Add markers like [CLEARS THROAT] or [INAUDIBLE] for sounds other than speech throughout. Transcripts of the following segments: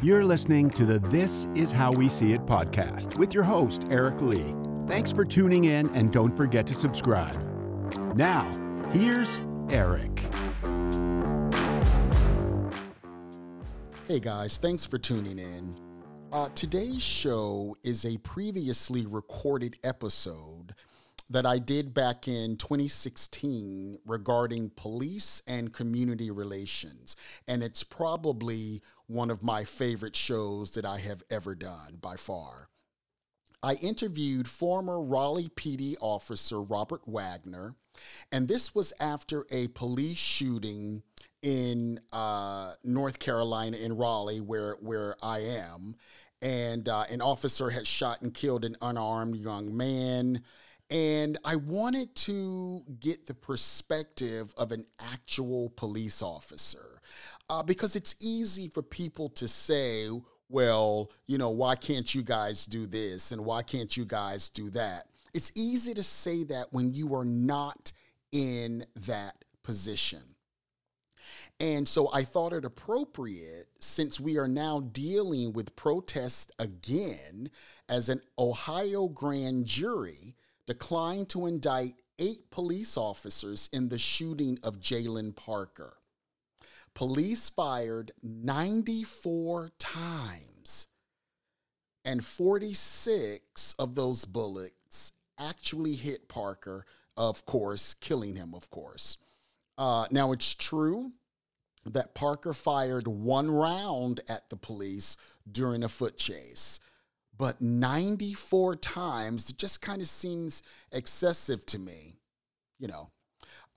You're listening to the This Is How We See It podcast with your host, Eric Lee. Thanks for tuning in and don't forget to subscribe. Now, here's Eric. Hey guys, thanks for tuning in. Uh, today's show is a previously recorded episode that I did back in 2016 regarding police and community relations. And it's probably one of my favorite shows that I have ever done by far. I interviewed former Raleigh PD officer Robert Wagner, and this was after a police shooting in uh, North Carolina in Raleigh, where where I am, and uh, an officer had shot and killed an unarmed young man. And I wanted to get the perspective of an actual police officer uh, because it's easy for people to say, well, you know, why can't you guys do this and why can't you guys do that? It's easy to say that when you are not in that position. And so I thought it appropriate, since we are now dealing with protests again, as an Ohio grand jury declined to indict eight police officers in the shooting of Jayland Parker. Police fired 94 times, and 46 of those bullets actually hit Parker, of course, killing him, of course. Uh, now, it's true that Parker fired one round at the police during a foot chase, but 94 times just kind of seems excessive to me, you know.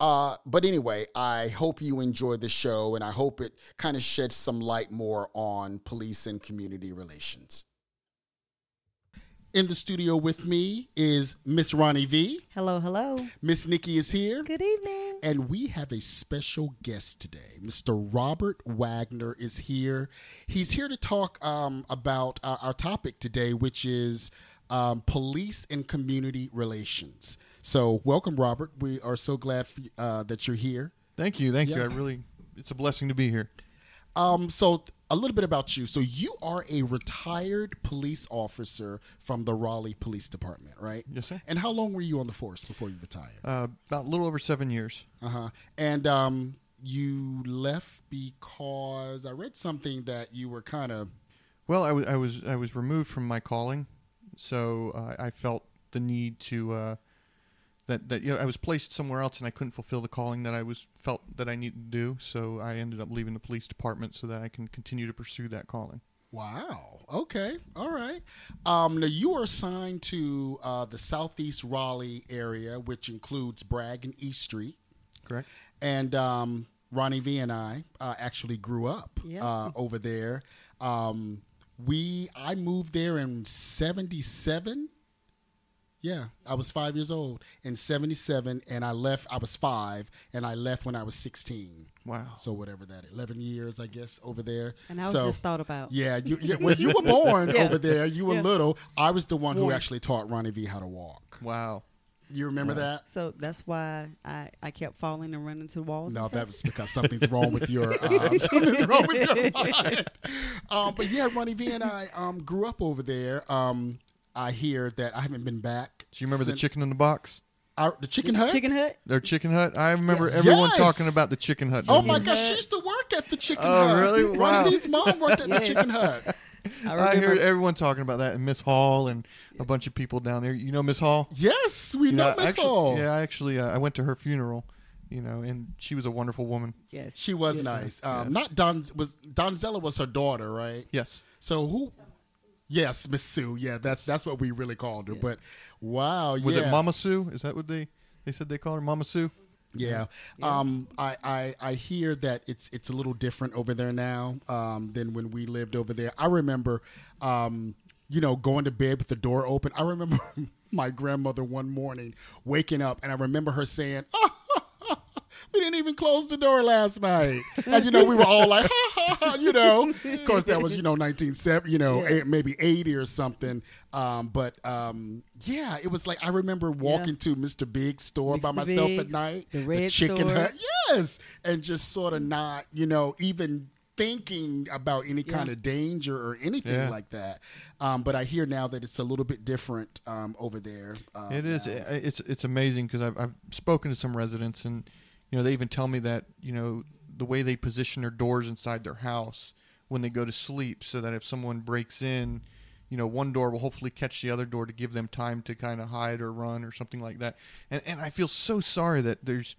Uh, but anyway, I hope you enjoy the show and I hope it kind of sheds some light more on police and community relations. In the studio with me is Miss Ronnie V. Hello, hello. Miss Nikki is here. Good evening. And we have a special guest today. Mr. Robert Wagner is here. He's here to talk um, about our, our, topic today, which is um, police and community relations. So, welcome, Robert. We are so glad for, uh, that you're here. Thank you. Thank yeah. you. I really, it's a blessing to be here. Um, so a little bit about you. So you are a retired police officer from the Raleigh Police Department, right? Yes, sir. And how long were you on the force before you retired? Uh, about a little over seven years. Uh huh. And um, you left because I read something that you were kind of. Well, I, w- I was I was removed from my calling, so uh, I felt the need to uh, that that you know I was placed somewhere else and I couldn't fulfill the calling that I was felt that I needed to do. So I ended up leaving the police department so that I can continue to pursue that calling. Wow. Okay. All right. Um, now you are assigned to uh, the Southeast Raleigh area, which includes Bragg and East Street. Correct. And um, Ronnie V and I uh, actually grew up yep. uh, over there. Um, we I moved there in '77 yeah, I was five years old in '77, and I left. I was five, and I left when I was 16. Wow. So whatever that, 11 years, I guess, over there. And I was so, just thought about. Yeah, you, yeah when you were [LAUGHS] born yeah. over there, you were yeah. little. I was the one who actually taught Ronnie V how to walk. Wow. You remember wow. that? So that's why I, I kept falling and running into walls. No, that was because something's wrong with your [LAUGHS] um, [LAUGHS] something's wrong with your mind. Um, but yeah, Ronnie V and I um, grew up over there. Um, I hear that I haven't been back. Do you remember the chicken in the box? Our, the chicken hut. Chicken hut. Their chicken hut. I remember everyone Yes. talking about the chicken hut. Oh my you? gosh, she used to work at the chicken Oh, hut. really? Wow. Ronnie V's mom worked at the [LAUGHS] Yes. chicken hut. I I remember. heard everyone talking about that, and Miss Hall and a bunch of people down there. You know Miss Hall? Yes, we know yeah, Miss actually, Hall. Yeah, I actually uh, I went to her funeral, you know, and she was a wonderful woman. yes. She was Yes. nice. Um, Yes. Not Don was Donzella was her daughter, right? Yes. So who? Yes, Miss Sue. Yeah, that's that's what we really called her. But wow, Was yeah. it Mama Sue? Is that what they they said they called her Mama Sue? Yeah. Um, I, I I hear that it's it's a little different over there now um, than when we lived over there. I remember, um, you know, going to bed with the door open. I remember [LAUGHS] my grandmother one morning waking up, and I remember her saying, "Oh, we didn't even close the door last night. And, you know, we were all like, ha, ha, ha, you know. Of course, that was, you know, 1970, you know, Yeah. eight, maybe 80 or something. Um, but, um, yeah, it was like, I remember walking to Mr. Big's store by Mr. myself at night. the Red chicken Store. hut. Yes. And just sort of not, you know, even thinking about any kind Yeah. of danger or anything Yeah. like that. Um, but I hear now that it's a little bit different um, over there. Um, It is. now. It's it's amazing because I've I've spoken to some residents and you know they even tell me that you know the way they position their doors inside their house when they go to sleep, so that if someone breaks in, you know one door will hopefully catch the other door to give them time to kind of hide or run or something like that. And and I feel so sorry that there's.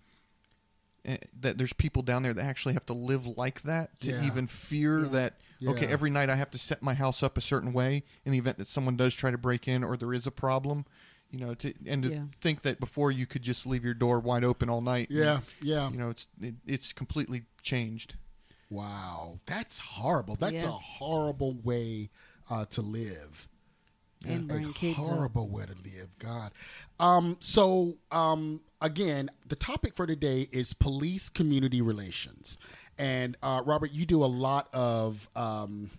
eh, That there's people down there that actually have to live like that to Yeah. even fear Yeah. that okay every night I have to set my house up a certain way in the event that someone does try to break in or there is a problem you know to and to Yeah. think that before you could just leave your door wide open all night Yeah, yeah. you know it's it, it's completely changed Wow, that's horrible. That's Yeah. a horrible way uh, to live. And a kids up. horrible way to live. God. Um, so um, again, the topic for today is police community relations, and uh, Robert, you do a lot of um,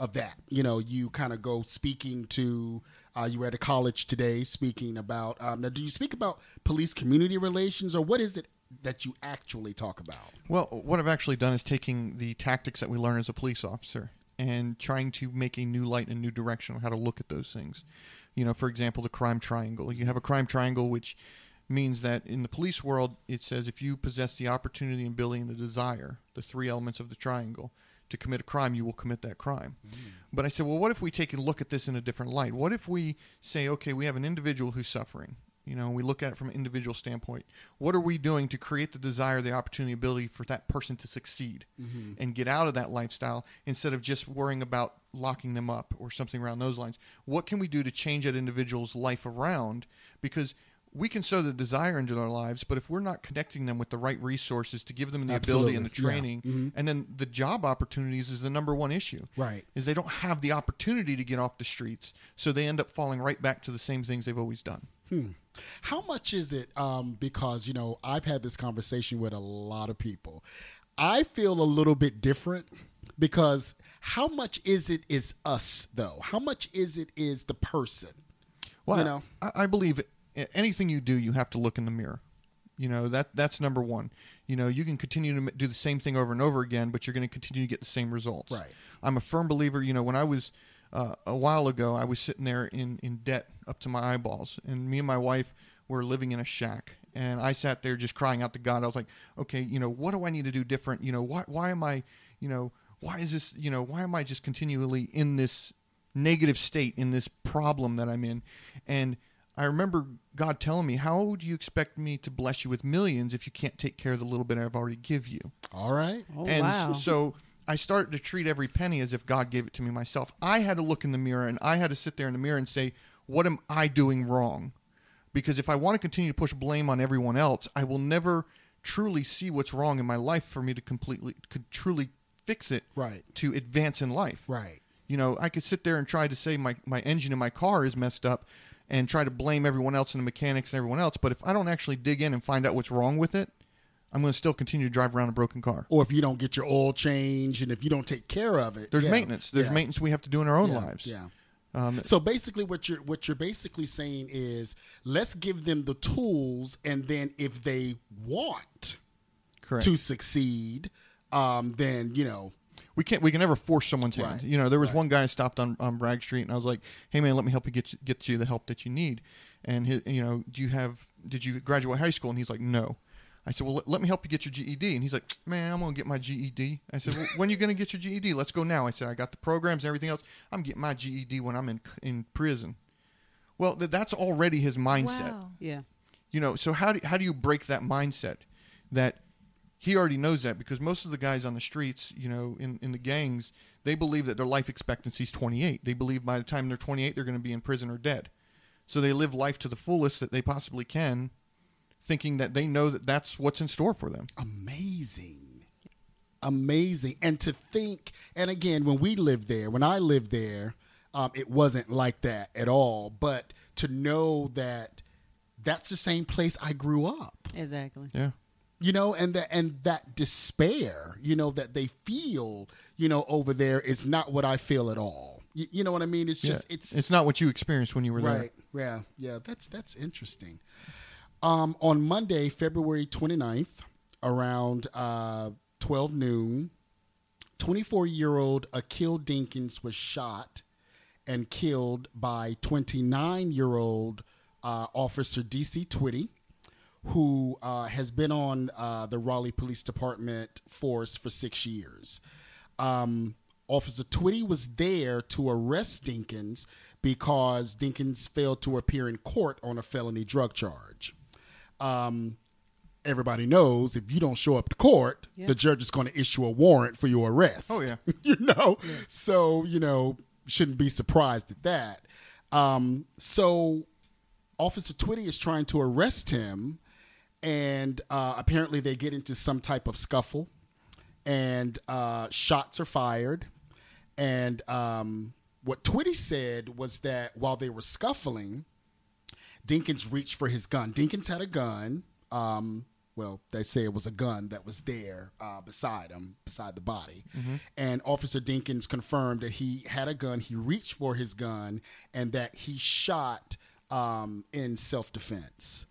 of that. You know, you kind of go speaking to. Uh, you were at a college today speaking about. Um, now, do you speak about police community relations, or what is it that you actually talk about? well what i've actually done is taking the tactics that we learn as a police officer and trying to make a new light and new direction on how to look at those things you know for example the crime triangle you have a crime triangle which means that in the police world it says if you possess the opportunity and ability and the desire the three elements of the triangle to commit a crime you will commit that crime. Mm. But i said well what if we take a look at this in a different light? What if we say okay we have an individual who's suffering? You know we look at it from an individual standpoint. What are we doing to create the desire the opportunity ability for that person to succeed mm-hmm. and get out of that lifestyle instead of just worrying about locking them up or something around those lines? What can we do to change that individual's life around? Because we can sow the desire into their lives, but if we're not connecting them with the right resources to give them the ability and the Absolutely. Yeah. training, and then the job opportunities is the number one issue. Right. Is they don't have the opportunity to get off the streets, so they end up falling right back to the same things they've always done. How much is it? Um, because you know, I've had this conversation with a lot of people. I feel a little bit different because how much is it is us though? How much is it is the person? Well, You know? I, I believe anything you do, you have to look in the mirror. You know that that's number one. You know you can continue to do the same thing over and over again, but you're going to continue to get the same results. Right. I'm a firm believer. You know when I was uh, a while ago, I was sitting there in in debt up to my eyeballs, and me and my wife were living in a shack, and I sat there just crying out to God. I was like, okay, you know what do I need to do different? You know why why am I you know why is this you know why am I just continually in this negative state in this problem that I'm in. And I remember God telling me, How do you expect me to bless you with millions if you can't take care of the little bit I've already give you? All right. Oh and wow! so, so I started to treat every penny as if God gave it to me myself. I had to look in the mirror and I had to sit there in the mirror and say, What am I doing wrong? Because if I want to continue to push blame on everyone else, I will never truly see what's wrong in my life for me to completely could truly fix it Right. to advance in life. Right. You know, I could sit there and try to say my, my engine in my car is messed up and try to blame everyone else and the mechanics and everyone else. But if I don't actually dig in and find out what's wrong with it, I'm going to still continue to drive around a broken car. Or if you don't get your oil changed and if you don't take care of it, There's yeah. maintenance. There's Yeah. maintenance we have to do in our own Yeah. lives. Yeah. Um, So basically, what you're what you're basically saying is, let's give them the tools, and then if they want correct. to succeed, um, then you know, we can't. We can never force someone's hand. Right. You know, there was Right. one guy I stopped on, on Bragg Street, and I was like, "Hey, man, let me help you get you, get you the help that you need." And his, you know, do you have? Did you graduate high school? And he's like, "No." I said, "Well, let, let me help you get your GED." And he's like, "Man, I'm gonna get my GED." I said, well, "When you gonna get your GED? Let's go now." I said, "I got the programs and everything else. I'm getting my GED when I'm in in prison." Well, th- that's already his mindset Wow. yeah, you know so how do, how do you break that mindset that he already knows that because most of the guys on the streets you know in, in the gangs they believe that their life expectancy is 28 they believe by the time they're 28 they're going to be in prison or dead so they live life to the fullest that they possibly can thinking that they know that that's what's in store for them amazing, amazing, and to think, and again, when we lived there, when I lived there, um, it wasn't like that at all. But to know that that's the same place I grew up. exactly. yeah you know and that and that despair you know that they feel you know over there is not what i feel at all. You, you know what i mean? It's just yeah. it's it's not what you experienced when you were there. right. Yeah. Yeah. That's that's interesting. Um on monday february 29th around uh 12 noon 24 year old Akiel Denkins was shot and killed by 29 year old uh, Officer DC Twiddy, who uh, has been on uh, the Raleigh Police Department force for six years. Um, Officer Twiddy was there to arrest Denkins because Denkins failed to appear in court on a felony drug charge. Um, everybody knows if you don't show up to court, Yeah. the judge is going to issue a warrant for your arrest. Oh, yeah. [LAUGHS] you know, so you know shouldn't be surprised at that. Um, so Officer Twiddy is trying to arrest him, and uh, apparently they get into some type of scuffle, and uh, shots are fired. And um, what Twiddy said was that while they were scuffling, Denkins reached for his gun. Denkins had a gun. Um, well, they say it was a gun that was there uh, beside him, beside the body. And Officer Denkins confirmed that he had a gun. He reached for his gun and that he shot um, in self defense.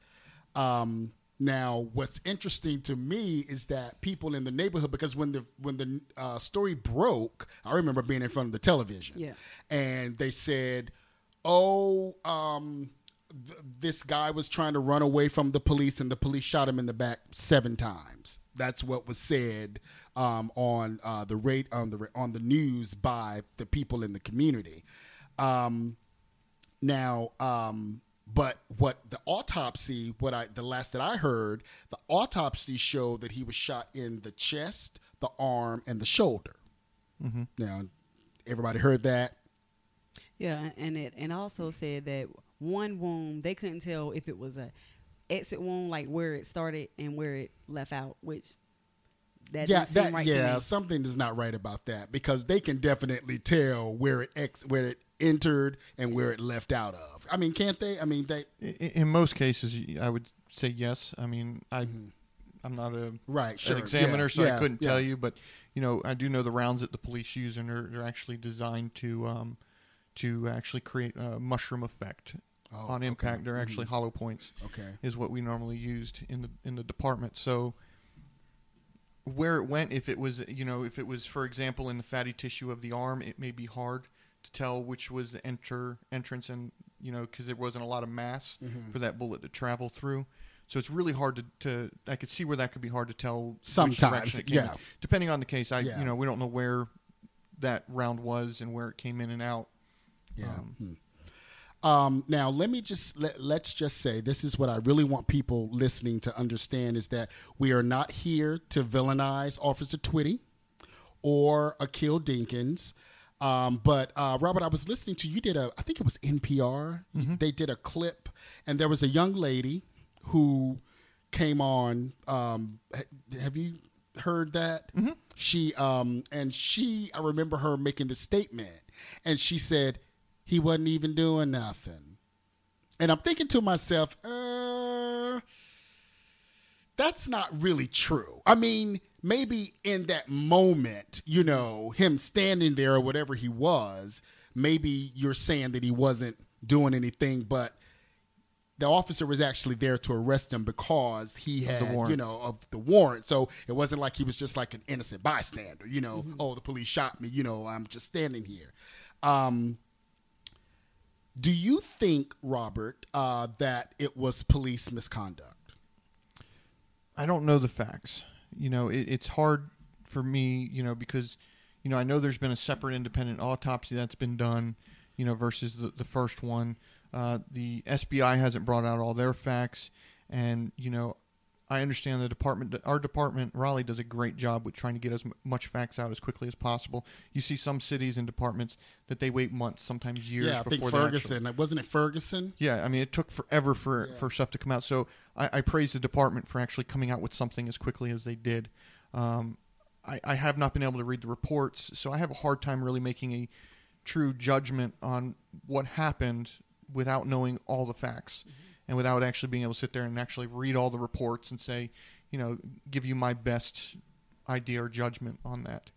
Um, now, what's interesting to me is that people in the neighborhood, because when the when the uh, story broke, I remember being in front of the television, Yeah. and they said, "Oh, um, th- this guy was trying to run away from the police, and the police shot him in the back seven times." That's what was said um, on uh, the rate on the on the news by the people in the community. Um, now, um, but what the autopsy, what I the last that I heard, the autopsy showed that he was shot in the chest, the arm, and the shoulder. Mm-hmm. Now, everybody heard that. Yeah, and it and also said that one wound they couldn't tell if it was a exit wound, like where it started and where it left out, which that yeah, that right yeah, something is not right about that because they can definitely tell where it ex where it entered and where it left out of. I mean, can't they? I mean, they I- In most cases, I would say yes. I mean, I, I'm not a Mm-hmm. Right, sure, an examiner, yeah, so yeah, I couldn't yeah. tell you. But you know, I do know the rounds that the police use, and they're, they're actually designed to um, to actually create a mushroom effect Oh, on okay. impact. They're actually hollow points. okay. is what we normally used in the in the department. So where it went, if it was you know if it was for example in the fatty tissue of the arm, it may be hard to tell which was the enter entrance and you know because there wasn't a lot of mass Mm-hmm. for that bullet to travel through. So it's really hard to, to I could see where that could be hard to tell. Sometimes, came in. yeah. Depending on the case, I Yeah. you know we don't know where that round was and where it came in and out. Yeah. Um, Hmm. Um, now, let me just let, let's just say this is what I really want people listening to understand is that we are not here to villainize Officer Twiddy or Akiel Denkins. Um, but uh, Robert, I was listening to you did a I think it was NPR. They did a clip, and there was a young lady who came on. Um, have you heard that? She um, and she I remember her making the statement, and she said he wasn't even doing nothing. And I'm thinking to myself, uh, that's not really true. I mean, maybe in that moment, you know, him standing there or whatever he was, maybe you're saying that he wasn't doing anything, but the officer was actually there to arrest him because he had, you know, of the warrant. So it wasn't like he was just like an innocent bystander, you know, oh, the police shot me, you know, I'm just standing here. Um, do you think, Robert, uh, that it was police misconduct? I don't know the facts. You know, it, it's hard for me, you know, because, you know, I know there's been a separate independent autopsy that's been done, you know, versus the, the first one. Uh, the SBI hasn't brought out all their facts. And, you know, I understand the department, our department, Raleigh, does a great job with trying to get as much facts out as quickly as possible. You see some cities and departments that they wait months, sometimes years yeah, I think before they actually- Ferguson. Wasn't it Ferguson? yeah, I mean, it took forever for Yeah. for stuff to come out. So I, I praise the department for actually coming out with something as quickly as they did. Um, I, I have not been able to read the reports, so I have a hard time really making a true judgment on what happened without knowing all the facts and without actually being able to sit there and actually read all the reports and say, you know, give you my best idea or judgment on that.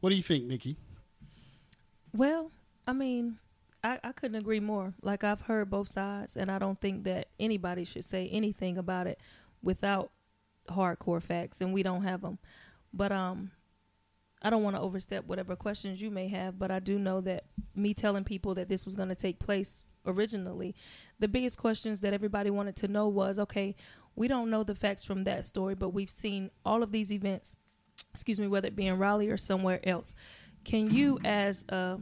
What do you think, Nikki? Well, I mean, I, I couldn't agree more. Like I've heard both sides, and I don't think that anybody should say anything about it without hardcore facts, and we don't have them. But um, I don't want to overstep whatever questions you may have, but I do know that me telling people that this was going to take place originally, the biggest questions that everybody wanted to know was okay, we don't know the facts from that story, but we've seen all of these events, excuse me, whether it be in Raleigh or somewhere else. Can you, as a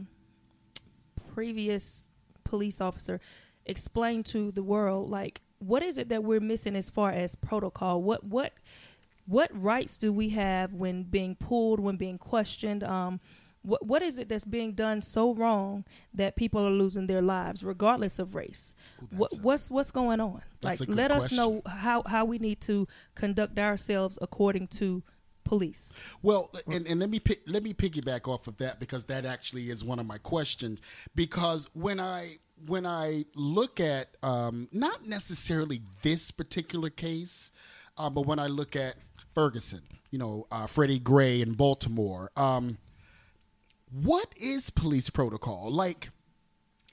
previous police officer, explain to the world, like, what is it that we're missing as far as protocol? What, what, what rights do we have when being pulled, when being questioned? Um, what what is it that's being done so wrong that people are losing their lives, regardless of race? Ooh, What what's what's going on? Like, let us question. know how how we need to conduct ourselves according to police. Well, and, and let me let me piggyback off of that because that actually is one of my questions. Because when I when I look at um, not necessarily this particular case, uh, but when I look at Ferguson, you know, uh, Freddie Gray in Baltimore, um, what is police protocol like?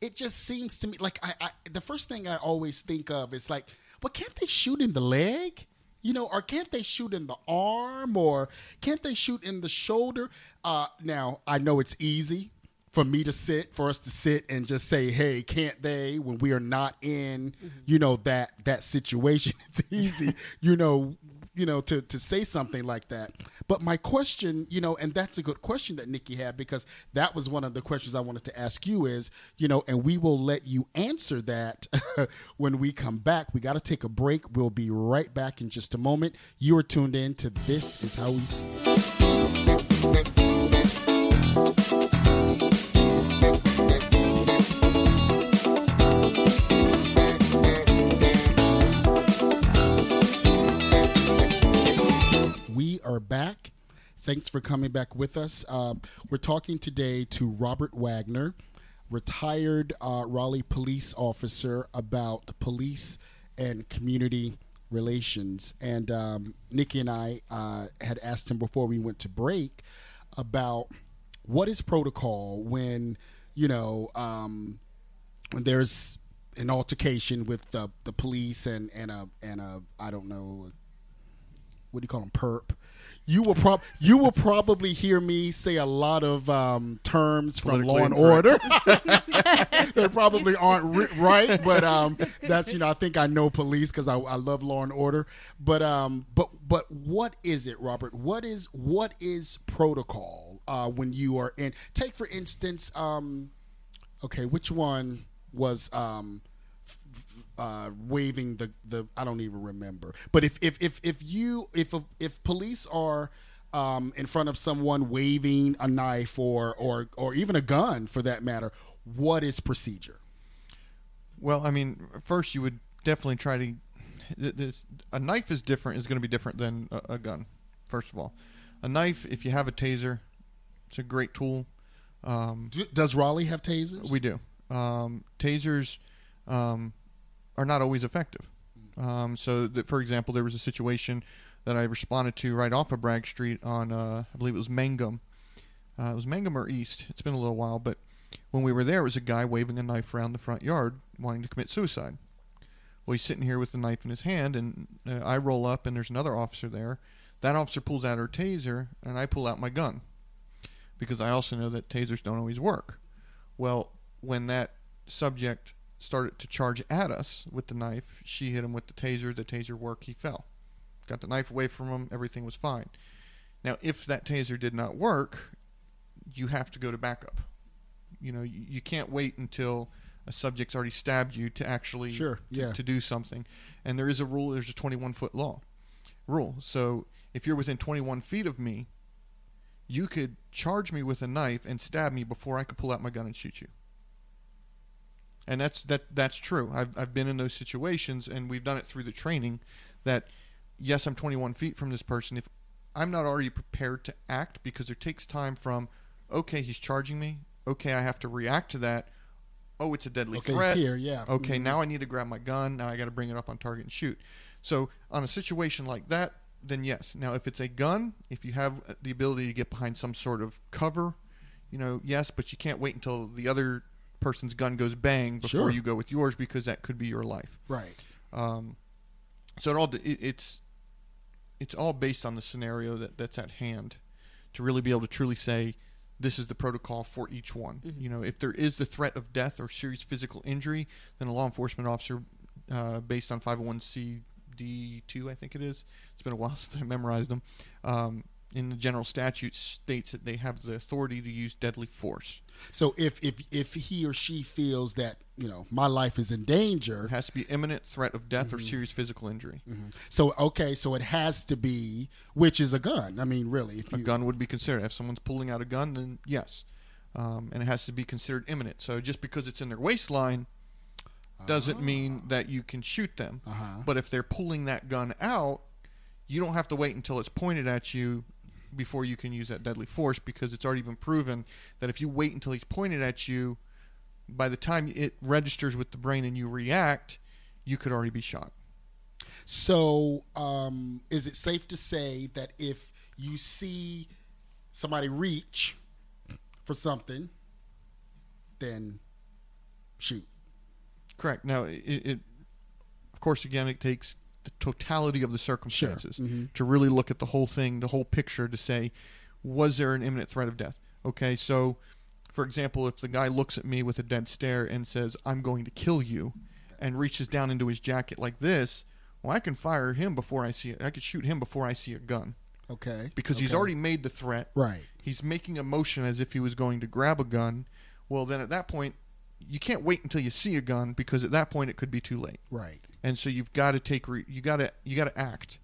It just seems to me like I, I the first thing I always think of is like, well, can't they shoot in the leg? You know, or can't they shoot in the arm, or can't they shoot in the shoulder? Uh, now I know it's easy for me to sit, for us to sit and just say, "Hey, can't they?" When we are not in, you know that that situation, [LAUGHS] it's easy, you know, you know, to to say something like that. But my question, you know, and that's a good question that Nikki had because that was one of the questions I wanted to ask you is, you know, and we will let you answer that [LAUGHS] when we come back. We got to take a break. We'll be right back in just a moment. You are tuned in to This Is How We See It. Thanks for coming back with us. Uh, we're talking today to Robert Wagner, retired uh, Raleigh police officer, about police and community relations. And um, Nikki and I uh, had asked him before we went to break about what is protocol when you know um, when there's an altercation with the, the police and, and a and a I don't know what do you call them perp you will prob you will probably hear me say a lot of um, terms from Law and Order. [LAUGHS] [LAUGHS] they probably aren't ri- right, but um, that's you know I think I know police because I, I love Law and Order. But um, but but what is it, Robert? What is what is protocol uh, when you are in? Take for instance, um, okay, which one was um, uh, waving the, the I don't even remember. But if if if, if you if if police are um, in front of someone waving a knife or or or even a gun for that matter, what is procedure? Well, I mean, first you would definitely try to. This, a knife is different. Is going to be different than a, a gun. First of all, a knife. If you have a taser, it's a great tool. Um, Do, does Raleigh have tasers? we do. Um, tasers um, are not always effective. Um, so, that, for example, there was a situation that I responded to right off of Bragg Street on, uh, I believe it was Mangum. Uh, it was Mangum or East. It's been a little while, but when we were there, it was a guy waving a knife around the front yard, wanting to commit suicide. Well, he's sitting here with the knife in his hand, and uh, I roll up, and there's another officer there. That officer pulls out her taser, and I pull out my gun because I also know that tasers don't always work. Well, when that subject started to charge at us with the knife, she hit him with the taser. The taser worked. He fell. Got the knife away from him. Everything was fine. Now, if that taser did not work, you have to go to backup. You know, you, you can't wait until a subject's already stabbed you to actually Sure, to, yeah. to do something. And there is a rule. There's a 21 foot law rule. So if you're within 21 feet of me, you could charge me with a knife and stab me before I could pull out my gun and shoot you. And that's that that's true. I've I've been in those situations and we've done it through the training that yes, I'm 21 feet from this person. If I'm not already prepared to act because it takes time from okay, he's charging me. Okay, I have to react to that. Oh, it's a deadly Okay, threat. it's here, yeah. Okay, Mhm. now I need to grab my gun. Now I got to bring it up on target and shoot. So on a situation like that, then yes. Now if it's a gun, if you have uh, the ability to get behind some sort of cover, you know, yes, but you can't wait until the other person's gun goes bang before Sure. you go with yours because that could be your life. Right. Um, so it all it, it's it's all based on the scenario that, that's at hand to really be able to truly say this is the protocol for each one. Mhm. You know, if there is the threat of death or serious physical injury, then a law enforcement officer, uh, based on five hundred one C D two, I think it is. It's been a while [LAUGHS] since I memorized them. Um, in the general statute states that they have the authority to use deadly force. So if if if he or she feels that you know my life is in danger, There has to be imminent threat of death or serious physical injury. so okay, so it has to be which is a gun. I mean, really, if A you gun would be considered. If someone's pulling out a gun, then yes, um, and it has to be considered imminent. So just because it's in their waistline doesn't mean that you can shoot them. Uh-huh. But if they're pulling that gun out, you don't have to wait until it's pointed at you before you can use that deadly force because it's already been proven that if you wait until he's pointed at you, by the time it registers with the brain and you react, you could already be shot. So, um, is it safe to say that if you see somebody reach for something, then shoot? Correct. Now, it, it of course, again, it takes the totality of the circumstances Mhm. to really look at the whole thing, the whole picture, to say, was there an imminent threat of death? Okay, so, for example, if the guy looks at me with a dead stare and says, "I'm going to kill you," and reaches down into his jacket like this, well, I can fire him before I see. it. I could shoot him before I see a gun Okay. because he's already made the threat. right. He's making a motion as if he was going to grab a gun. Well, then at that point, you can't wait until you see a gun because at that point it could be too late. Right. And so you've got to take re- you got to you got to act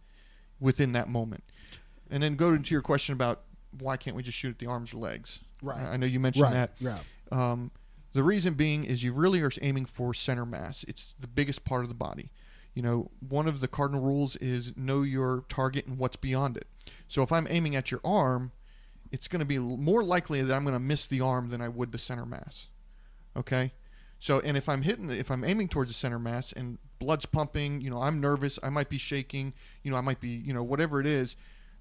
within that moment. And then go into your question about why can't we just shoot at the arms or legs? Right. I know you mentioned Right. that. Yeah. Um, the reason being is you really are aiming for center mass. It's the biggest part of the body. You know, one of the cardinal rules is know your target and what's beyond it. So if I'm aiming at your arm, it's going to be more likely that I'm going to miss the arm than I would the center mass. Okay? So, and if I'm hitting, if I'm aiming towards the center mass and blood's pumping, you know, I'm nervous, I might be shaking, you know, I might be, you know, whatever it is,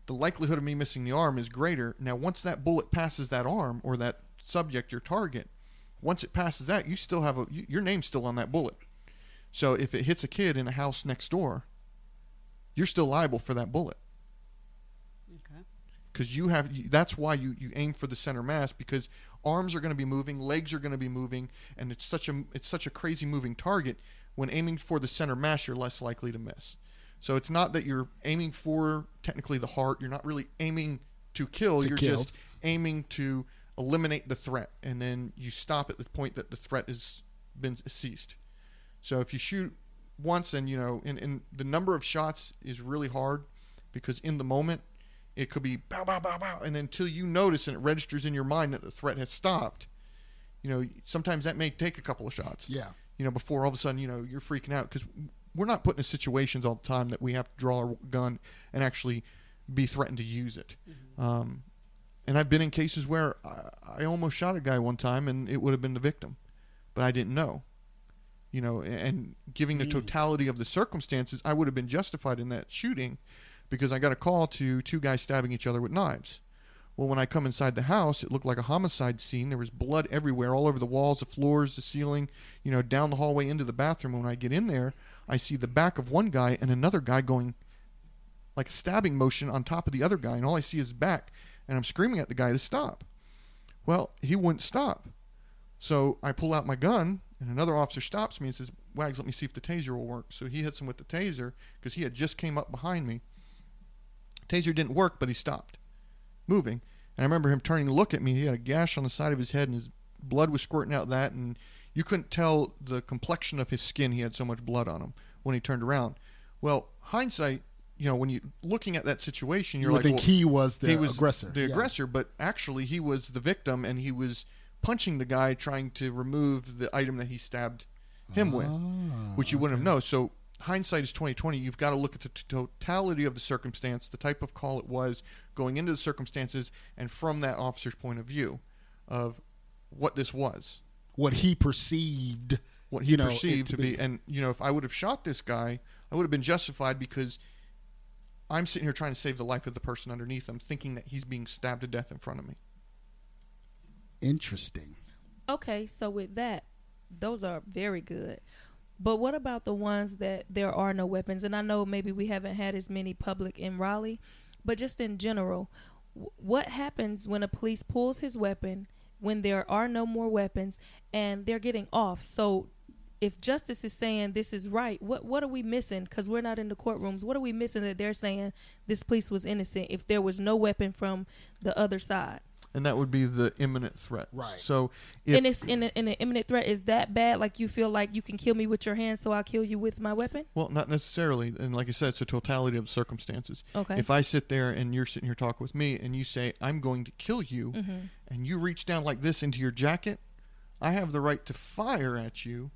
the likelihood of me missing the arm is greater. Now, once that bullet passes that arm or that subject, your target, once it passes that, you still have a, your name's still on that bullet. So if it hits a kid in a house next door, you're still liable for that bullet Okay. because you have that's why you, you aim for the center mass because arms are going to be moving legs are going to be moving and it's such a it's such a crazy moving target. When aiming for the center mass you're less likely to miss. So it's not that you're aiming for technically the heart you're not really aiming to kill To you're kill. just aiming to eliminate the threat and then you stop at the point that the threat has been ceased. So if you shoot once and you know and, and the number of shots is really hard because in the moment it could be bow bow bow bow and until you notice and it registers in your mind that the threat has stopped you know sometimes that may take a couple of shots. Yeah. you know before all of a sudden you know you're freaking out because we're not put in situations all the time that we have to draw our gun and actually be threatened to use it. Um, and i've been in cases where I, I almost shot a guy one time and it would have been the victim but i didn't know. You know and giving the totality of the circumstances i would have been justified in that shooting because I got a call to two guys stabbing each other with knives. Well, when I come inside the house, it looked like a homicide scene. There was blood everywhere, all over the walls, the floors, the ceiling, you know, down the hallway into the bathroom. When I get in there, I see the back of one guy and another guy going like a stabbing motion on top of the other guy, and all I see is back, and I'm screaming at the guy to stop. Well, he wouldn't stop. So I pull out my gun, and another officer stops me and says, "Wags, let me see if the taser will work." So he hits him with the taser because he had just came up behind me. Taser didn't work, but he stopped moving. And I remember him turning to look at me. He had a gash on the side of his head, and his blood was squirting out that, and you couldn't tell the complexion of his skin. He had so much blood on him when he turned around. Well, hindsight, you know, when you looking at that situation, You you're would like, think well, he was the he was aggressor. the Yeah. aggressor, but actually he was the victim, and he was punching the guy trying to remove the item that he stabbed him with, Ah, which you wouldn't okay. have known. So hindsight is twenty twenty. You've got to look at the t- totality of the circumstance, the type of call it was, going into the circumstances, and from that officer's point of view, of what this was, What he perceived. what he You know, perceived to to be. be- and you know, if I would have shot this guy, I would have been justified because. I'm sitting here trying to save the life of the person underneath. I'm thinking that he's being stabbed to death in front of me. Interesting. Okay, so with that, those are very good. But what about the ones that there are no weapons? And I know maybe we haven't had as many public in Raleigh, but just in general, what happens when a police pulls his weapon when there are no more weapons and they're getting off? So if justice is saying this is right, what what are we missing? Because we're not in the courtrooms. What are we missing that they're saying this police was innocent if there was no weapon from the other side? And that would be the imminent threat. Right. So if and it's in, a, in an imminent threat is that bad? Like you feel like you can kill me with your hand, so I'll kill you with my weapon? well, not necessarily, and like I said, it's a totality of circumstances. Okay. If I sit there and you're sitting here talking with me, and you say I'm going to kill you, Mm-hmm. and you reach down like this into your jacket, I have the right to fire at you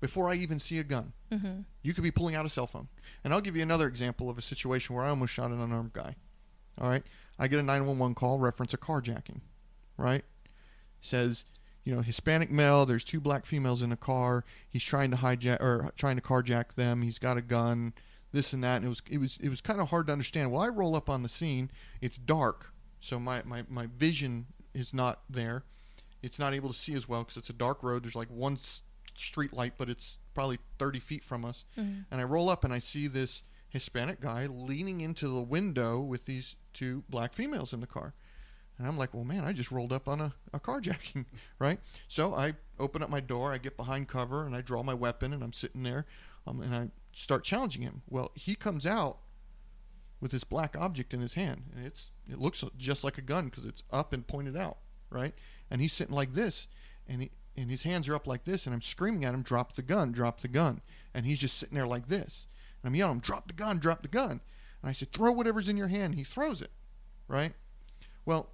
before I even see a gun. Mm-hmm. You could be pulling out a cell phone. And I'll give you another example of a situation where I almost shot an unarmed guy. All right. I get a 911 call, reference a carjacking. Right? Says, you know, Hispanic male, there's two black females in a car. He's trying to hijack or trying to carjack them. He's got a gun, this and that. And it was it was it was kind of hard to understand. Well, I roll up on the scene. It's dark. So my, my, my vision is not there. It's not able to see as well because it's a dark road. There's like one street light, but it's probably 30 feet from us. Mm-hmm. And I roll up and I see this Hispanic guy leaning into the window with these two black females in the car. And I'm like, well, man, I just rolled up on a, a carjacking, [LAUGHS] right? So I open up my door, I get behind cover, and I draw my weapon, and I'm sitting there, um, and I start challenging him. Well, he comes out with this black object in his hand, and it's it looks just like a gun because it's up and pointed out, right? And he's sitting like this, and he and his hands are up like this, and I'm screaming at him, "Drop the gun! Drop the gun!" And he's just sitting there like this, I'm yelling, "Drop the gun! Drop the gun!" And I said, "Throw whatever's in your hand." He throws it, right? Well,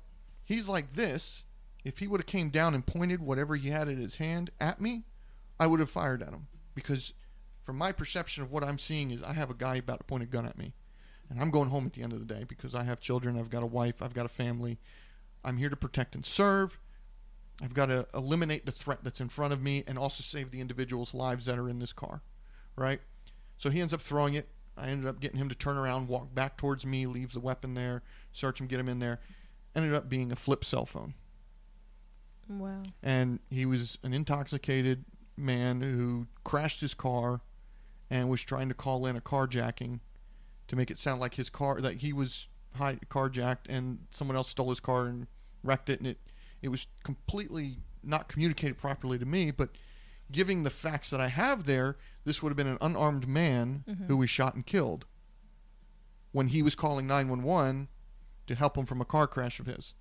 he's like this. If he would have came down and pointed whatever he had in his hand at me, I would have fired at him because, from my perception of what I'm seeing, is I have a guy about to point a gun at me, and I'm going home at the end of the day because I have children, I've got a wife, I've got a family. I'm here to protect and serve. I've got to eliminate the threat that's in front of me and also save the individuals' lives that are in this car, right? So he ends up throwing it. I ended up getting him to turn around, walk back towards me, leave the weapon there, search him, get him in there. Ended up being a flip cell phone Wow. and he was an intoxicated man who crashed his car and was trying to call in a carjacking to make it sound like his car that he was high, carjacked and someone else stole his car and wrecked it and it it was completely not communicated properly to me but giving the facts that I have there this would have been an unarmed man mm-hmm. who was shot and killed when he was calling 911 to help him from a car crash of his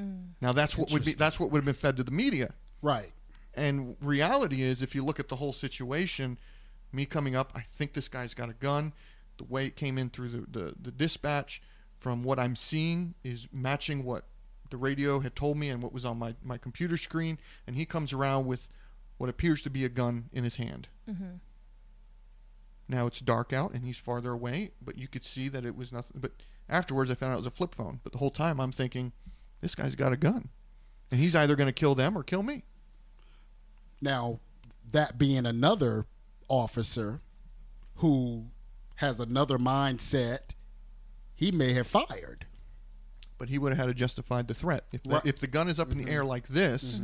mm. now that's what would be that's what would have been fed to the media. Right. And reality is if you look at the whole situation, me coming up, I think this guy's got a gun. The way it came in through the, the, the dispatch from what I'm seeing is matching what the radio had told me and what was on my, my computer screen and he comes around with what appears to be a gun in his hand. Mm-hmm. Now it's dark out and he's farther away, but you could see that it was nothing. But afterwards, I found out it was a flip phone. But the whole time, I'm thinking, this guy's got a gun, and he's either going to kill them or kill me. Now, that being another officer who has another mindset, he may have fired. But he would have had to justify the threat. If the, Right. if the gun is up in the air like this,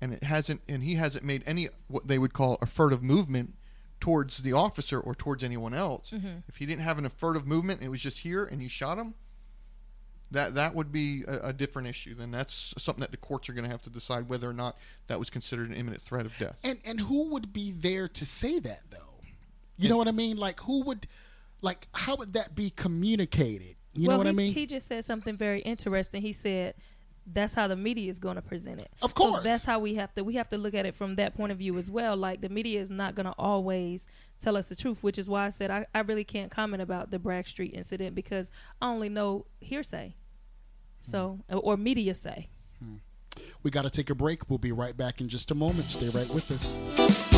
and it hasn't, and he hasn't made any what they would call a furtive movement towards the officer or towards anyone else. Mm-hmm. If he didn't have an furtive movement, it was just here, and you shot him. That that would be a, a different issue. Then that's something that the courts are going to have to decide whether or not that was considered an imminent threat of death. And and who would be there to say that though? You know what I mean? Like who would like how would that be communicated? You well, know what he, I mean? he just said something very interesting. He said that's how the media is going to present it. Of So course. that's how we have to we have to look at it from that point of view as well. Like the media is not going to always tell us the truth, which is why I said I, I really can't comment about the Bragg Street incident because I only know hearsay. So mm-hmm. or media say. Hmm. we got to take a break. We'll be right back in just a moment. Stay right with us.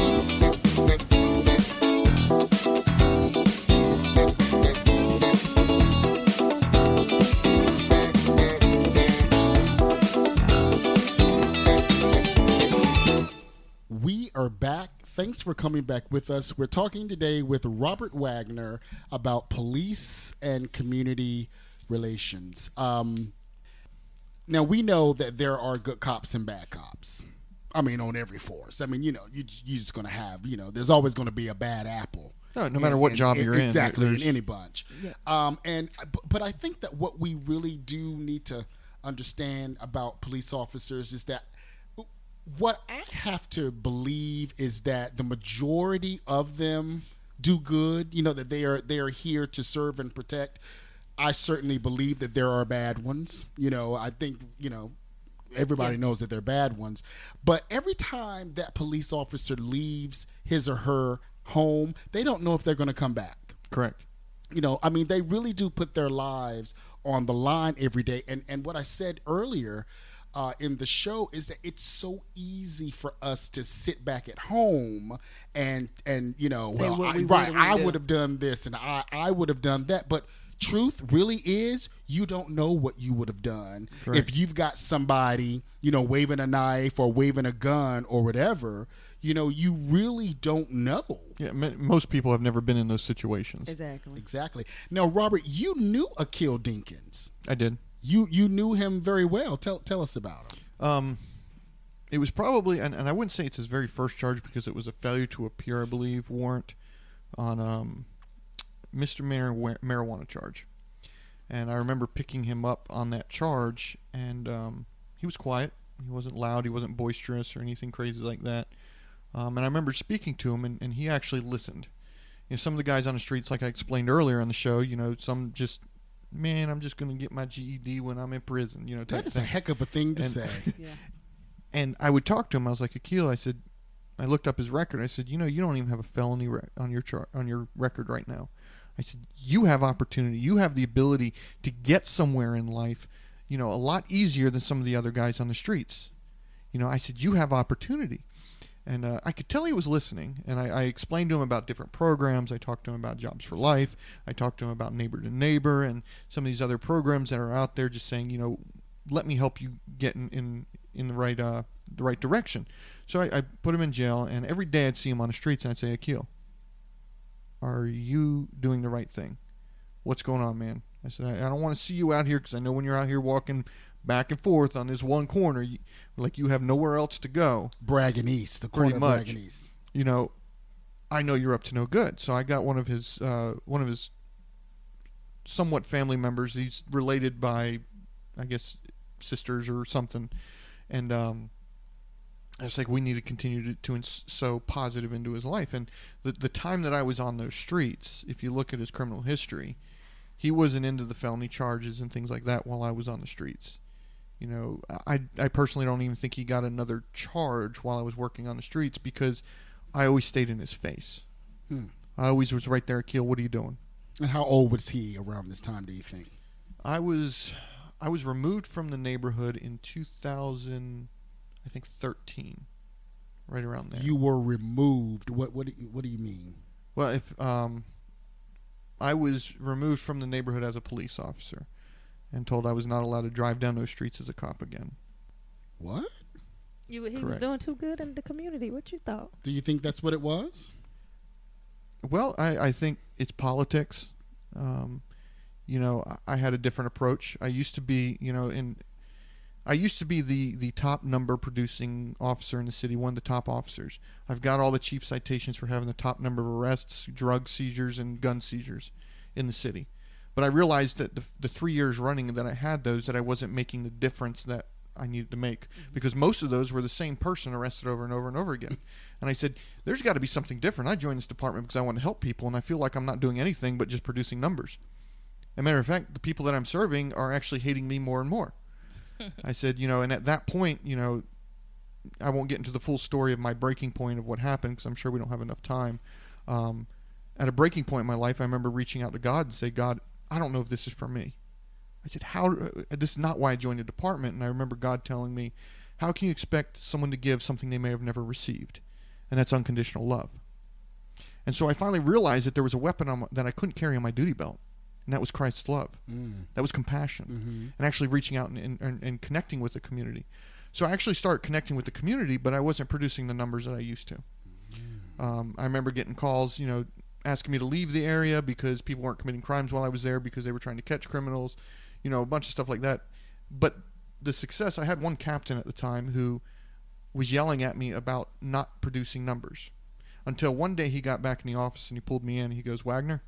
Are back. Thanks for coming back with us. We're talking today with Robert Wagner about police and community relations. Um, now we know that there are good cops and bad cops. I mean, on every force. I mean, you know, you you just gonna have, you know, there's always gonna be a bad apple No, no matter what job you're in, exactly in any bunch. Yeah. Um, and but, but I think that what we really do need to understand about police officers is that what I have to believe is that the majority of them do good. You know that they are they are here to serve and protect. I certainly believe that there are bad ones. You know, I think you know everybody knows that they're bad ones. But every time that police officer leaves his or her home, they don't know if they're going to come back Correct. you know i mean they really do put their lives on the line every day and and what i said earlier uh, in the show is that it's so easy for us to sit back at home and and you know Say well what I, we right i wouldn't would do. have done this and i i would have done that but truth really is you don't know what you would have done Correct. if you've got somebody you know waving a knife or waving a gun or whatever you know you really don't know Yeah, most people have never been in those situations. Exactly. Exactly. Now, Robert, you knew Akiel Denkins. I did. You you knew him very well. Tell tell us about him. Um, it was probably, and, and I wouldn't say it's his very first charge because it was a failure to appear, I believe, warrant on um, marijuana charge. And I remember picking him up on that charge, and um, he was quiet. He wasn't loud. He wasn't boisterous or anything crazy like that. Um, and I remember speaking to him, and, and he actually listened. You know, some of the guys on the streets, like I explained earlier on the show, you know, some just, man, I'm just going to get my GED when I'm in prison, you know, type That is thing. a heck of a thing to And- say. [LAUGHS] Yeah. And I would talk to him. I was like, Akiel, I said, I looked up his record. I said, you know, you don't even have a felony re- on your chart on your record right now. I said, you have opportunity. You have the ability to get somewhere in life, you know, a lot easier than some of the other guys on the streets. You know, I said, you have opportunity. And uh, I could tell he was listening. And I, I explained to him about different programs. I talked to him about Jobs for Life. I talked to him about Neighbor to Neighbor and some of these other programs that are out there just saying, you know, let me help you get in, in, in the right uh, the right direction. So I, I put him in jail, and every day I'd see him on the streets, and I'd say, Akiel, are you doing the right thing? What's going on, man? I said, I, I don't want to see you out here because I know when you're out here walking back and forth on this one corner, you, like you have nowhere else to go. Bragg and East, the corner of much. Bragg and East. You know, I know you're up to no good. So I got one of his uh, one of his somewhat family members. He's related by, I guess, sisters or something, and um, I was like, we need to continue to, to ins- sow positive into his life. And the the time that I was on those streets, if you look at his criminal history, he wasn't into the felony charges and things like that while I was on the streets. You know, I I personally don't even think he got another charge while I was working on the streets because I always stayed in his face. Hmm. I always was right there, Keel. What are you doing? And how old was he around this time? Do you think? I was I was removed from the neighborhood in 2000, I think 13, right around there. You were removed. What what do you, what do you mean? Well, if um, I was removed from the neighborhood as a police officer, and told I was not allowed to drive down those streets as a cop again. What? You, he was Correct. doing too good in the community. What you thought? Do you think that's what it was? Well, I, I think it's politics. Um, you know, I, I had a different approach. I used to be, you know, in I used to be the the top number producing officer in the city, one of the top officers. I've got all the chief citations for having the top number of arrests, drug seizures, and gun seizures in the city. But I realized that the, the three years running that I had those, that I wasn't making the difference that I needed to make because most of those were the same person arrested over and over and over again. [LAUGHS] And I said, "There's got to be something different." I joined this department because I want to help people, and I feel like I'm not doing anything but just producing numbers. As a matter of fact, the people that I'm serving are actually hating me more and more. [LAUGHS] I said, you know, and at that point, you know, I won't get into the full story of my breaking point of what happened because I'm sure we don't have enough time. Um, at a breaking point in my life, I remember reaching out to God and say, God, I don't know if this is for me. I said, how? uh, This is not why I joined the department. And I remember God telling me, how can you expect someone to give something they may have never received? And that's unconditional love. And so I finally realized that there was a weapon on that I couldn't carry on my duty belt, and that was Christ's love. Mm. That was compassion Mm-hmm. and actually reaching out and, and, and, and connecting with the community. So I actually started connecting with the community, but I wasn't producing the numbers that I used to. Um, I remember getting calls, you know, asking me to leave the area because people weren't committing crimes while I was there because they were trying to catch criminals, you know, a bunch of stuff like that. But the success, I had one captain at the time who was yelling at me about not producing numbers. Until one day he got back in the office and he pulled me in. He goes, Wagner.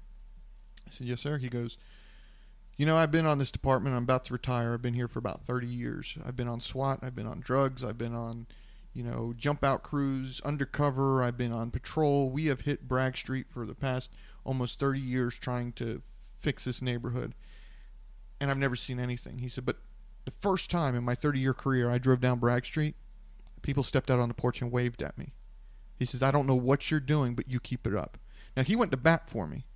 I said, Yes, sir. He goes, You know, I've been on this department. I'm about to retire. I've been here for about 30 years. I've been on SWAT. I've been on drugs. I've been on, you know, jump out crews, undercover. I've been on patrol. We have hit Bragg Street for the past almost 30 years trying to fix this neighborhood. And I've never seen anything. He said, But the first time in my 30 year career I drove down Bragg Street, people stepped out on the porch and waved at me. He says, I don't know what you're doing, but you keep it up. Now, he went to bat for me,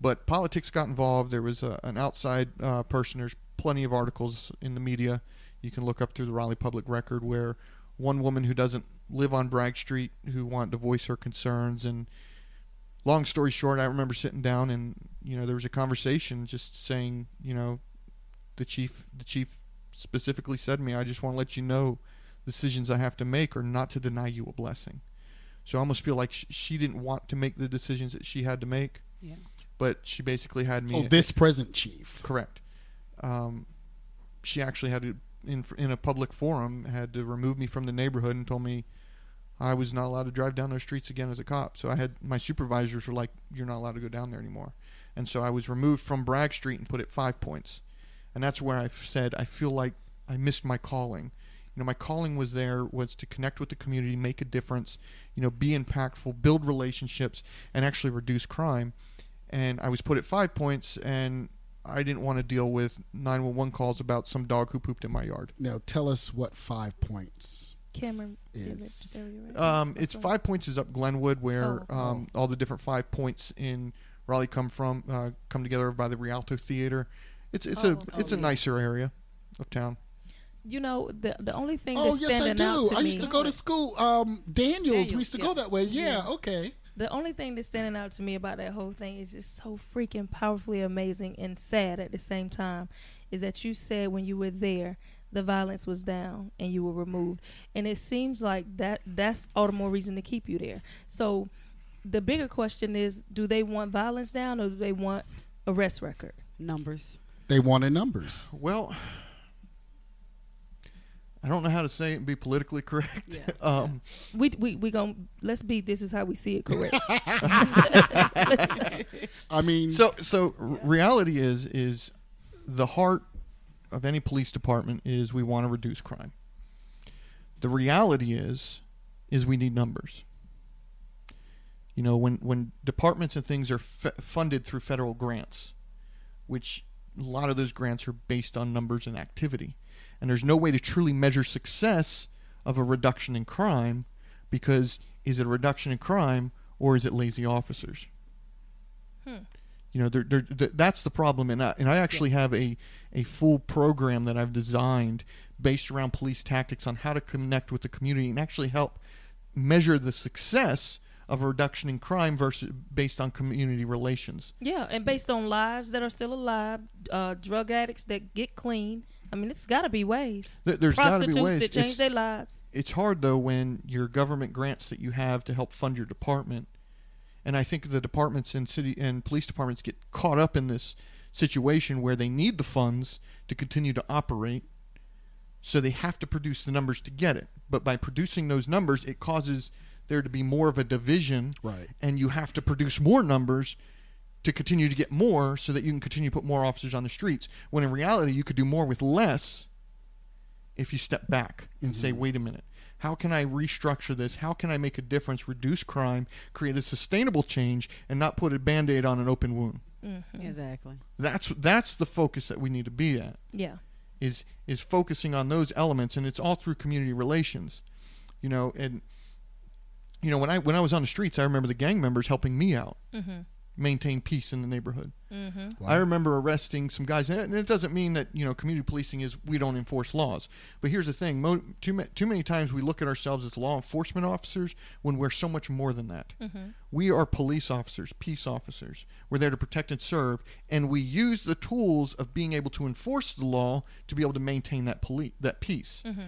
but politics got involved. There was a, an outside uh, person. There's plenty of articles in the media. You can look up through the Raleigh Public Record where one woman who doesn't live on Bragg Street who wanted to voice her concerns and long story short i remember sitting down and you know there was a conversation just saying you know the chief the chief specifically said to me i just want to let you know decisions i have to make are not to deny you a blessing so i almost feel like sh- she didn't want to make the decisions that she had to make Yeah. but she basically had me Oh, this present chief. Correct. Um, she actually had to, in in a public forum, had to remove me from the neighborhood and told me I was not allowed to drive down those streets again as a cop. So I had my supervisors were like, "You're not allowed to go down there anymore," and so I was removed from Bragg Street and put at Five Points, and that's where I said I feel like I missed my calling. You know, my calling was there was to connect with the community, make a difference, you know, be impactful, build relationships, and actually reduce crime. And I was put at Five Points, and I didn't want to deal with 911 calls about some dog who pooped in my yard. Now tell us what five points. Cameron Is- Um, it's Five Points is up Glenwood, where Oh. um, all the different Five Points in Raleigh come from, uh, come together by the Rialto Theater. It's it's Oh, a it's oh, a yeah. nicer area of town. You know, the the only thing Oh that's yes, I standing out do. I used to go to school. Um, Daniels. we used to yeah. go that way. Yeah. Yeah. Okay. The only thing that's standing out to me about that whole thing is just so freaking powerfully amazing and sad at the same time is that you said when you were there the violence was down and you were removed and it seems like that that's all the more reason to keep you there so the bigger question is do they want violence down or do they want arrest record Numbers. They wanted numbers. Well, I don't know how to say it and be politically [LAUGHS] correct. Yeah. [LAUGHS] um, we we we going let's be this is how we see it correct [LAUGHS] I mean, So so r- reality is is the heart of any police department is we want to reduce crime. The reality is is we need numbers. You know, when when departments and things are fe- funded through federal grants, which a lot of those grants are based on numbers and activity, and there's no way to truly measure success of a reduction in crime because is it a reduction in crime or is it lazy officers? You know, they're, they're, th- that's the problem, and I, and I actually have a, a full program that I've designed based around police tactics on how to connect with the community and actually help measure the success of a reduction in crime versus based on community relations. yeah and based on lives that are still alive uh drug addicts that get clean i mean it's got to be ways. Th- There's got to prostitutes be ways. that change It's- their lives. it's hard though when your government grants that you have to help fund your department. And i think the departments and city and police departments get caught up in this situation where they need the funds to continue to operate. So they have to produce the numbers to get it. But by producing those numbers it causes there to be more of a division. Right. and you have to produce more numbers to continue to get more so that you can continue to put more officers on the streets when in reality you could do more with less if you step back and say wait a minute. How can i restructure this? How can i make a difference reduce crime create a sustainable change and not put a band-aid on an open wound? Exactly. that's that's the focus that we need to be at. Yeah. Is is focusing on those elements and it's all through community relations. You know and you know when i when i was on the streets i remember the gang members helping me out. Mm-hmm maintain peace in the neighborhood mm-hmm Wow. I remember arresting some guys, and it doesn't mean that you know community policing is we don't enforce laws. But here's the thing: mo- too ma- too many times we look at ourselves as law enforcement officers when we're so much more than that. mm-hmm We are police officers, peace officers. We're there to protect and serve, and we use the tools of being able to enforce the law to be able to maintain that poli- that peace. mm-hmm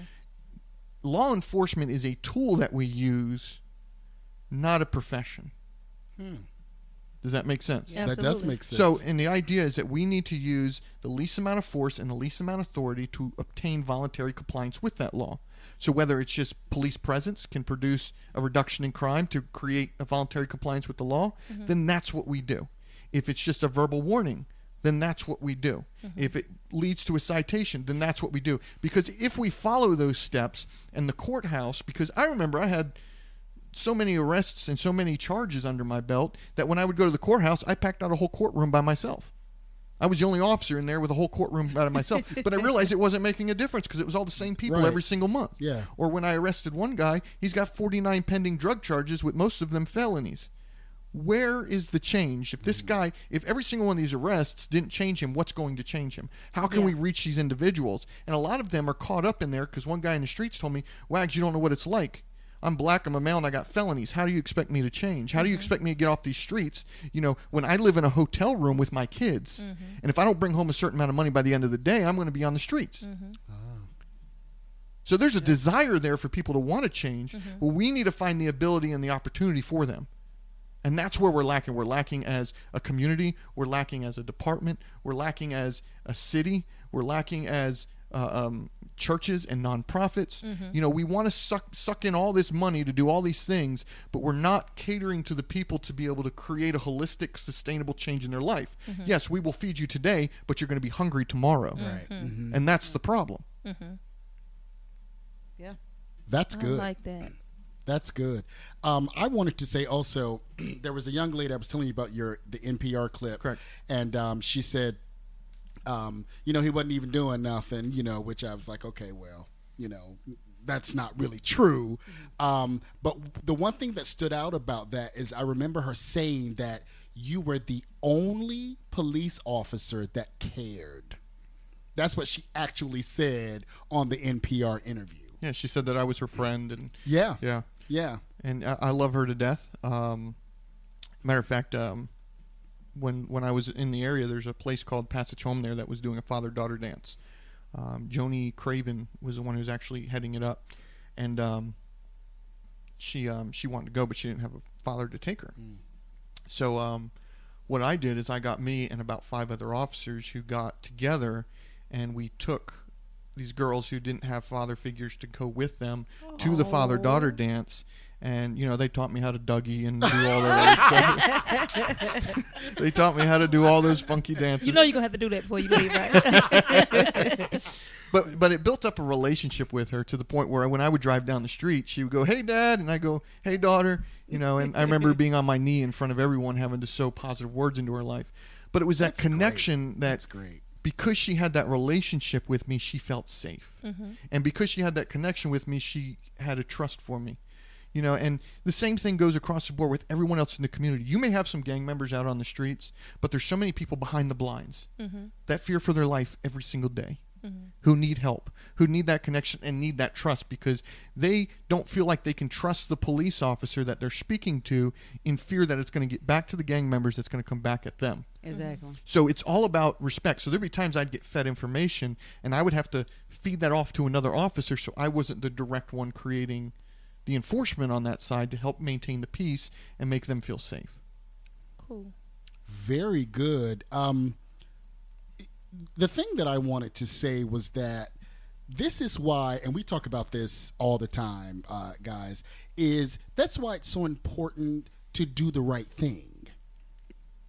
Law enforcement is a tool that we use, not a profession. Hmm. Does that make sense? Yeah. That does make sense. So, and the idea is that we need to use the least amount of force and the least amount of authority to obtain voluntary compliance with that law. So whether it's just police presence can produce a reduction in crime to create a voluntary compliance with the law, mm-hmm. then that's what we do. If it's just a verbal warning, then that's what we do. Mm-hmm. If it leads to a citation, then that's what we do. Because if we follow those steps and the courthouse, because I remember I had so many arrests and so many charges under my belt that when I would go to the courthouse, I packed out a whole courtroom by myself. I was the only officer in there with a whole courtroom by myself. [LAUGHS] but I realized it wasn't making a difference because it was all the same people Right. every single month. Yeah. Or when I arrested one guy, he's got 49 pending drug charges with most of them felonies. Where is the change? If this mm. guy, if every single one of these arrests didn't change him, what's going to change him? How can Yeah. we reach these individuals? And a lot of them are caught up in there because one guy in the streets told me, Wags, you don't know what it's like. I'm black, I'm a male, and I got felonies. How do you expect me to change? How do you expect me to get off these streets? You know, when I live in a hotel room with my kids, and if I don't bring home a certain amount of money by the end of the day, I'm going to be on the streets. So there's a desire there for people to want to change, but we need to find the ability and the opportunity for them. And that's where we're lacking. We're lacking as a community. We're lacking as a department. We're lacking as a city. We're lacking as uh, um, churches and nonprofits. You know, we want to suck suck in all this money to do all these things, but we're not catering to the people to be able to create a holistic, sustainable change in their life. Yes, we will feed you today, but you're going to be hungry tomorrow, Right. Mhm. and that's the problem. Yeah. That's I good. like that. That's good. Um, I wanted to say also, [CLEARS THROAT] there was a young lady I was telling you about your the NPR clip, Correct. And um, she said, um, you know, he wasn't even doing nothing, you know, which I was like, okay, well, you know, that's not really true. Um, but the one thing that stood out about that is I remember her saying that you were the only police officer that cared. That's what she actually said on the NPR interview. Yeah, she said that I was her friend, and Yeah. yeah, Yeah. and I, I love her to death. Um, matter of fact, um, when when I was in the area, there's a place called Passage Home there that was doing a father daughter dance. Um, Joni Craven was the one who was actually heading it up, and um, she um, she wanted to go, but she didn't have a father to take her. So um, what I did is I got me and about five other officers who got together, and we took these girls who didn't have father figures to go with them to the father daughter dance. And you know they taught me how to Dougie and do all those. [LAUGHS] [LAUGHS] they taught me how to do all those funky dances. You know you're gonna have to do that before you leave, right? [LAUGHS] but but it built up a relationship with her to the point where when I would drive down the street, she would go, "Hey, Dad," and I go, "Hey, daughter," you know. And I remember being on my knee in front of everyone, having to sow positive words into her life. But it was that That's great. connection that That's great. because she had that relationship with me, she felt safe, mm-hmm. and because she had that connection with me, she had a trust for me. You know, and the same thing goes across the board with everyone else in the community. You may have some gang members out on the streets, but there's so many people behind the blinds mm-hmm. that fear for their life every single day mm-hmm. who need help, who need that connection and need that trust because they don't feel like they can trust the police officer that they're speaking to in fear that it's going to get back to the gang members that's going to come back at them. Exactly. Mm-hmm. So it's all about respect. So there'd be times I'd get fed information and I would have to feed that off to another officer so I wasn't the direct one creating the enforcement on that side to help maintain the peace and make them feel safe. cool. Very good. Um, the thing that I wanted to say was that this is why, and we talk about this all the time, uh, guys, is that's why it's so important to do the right thing.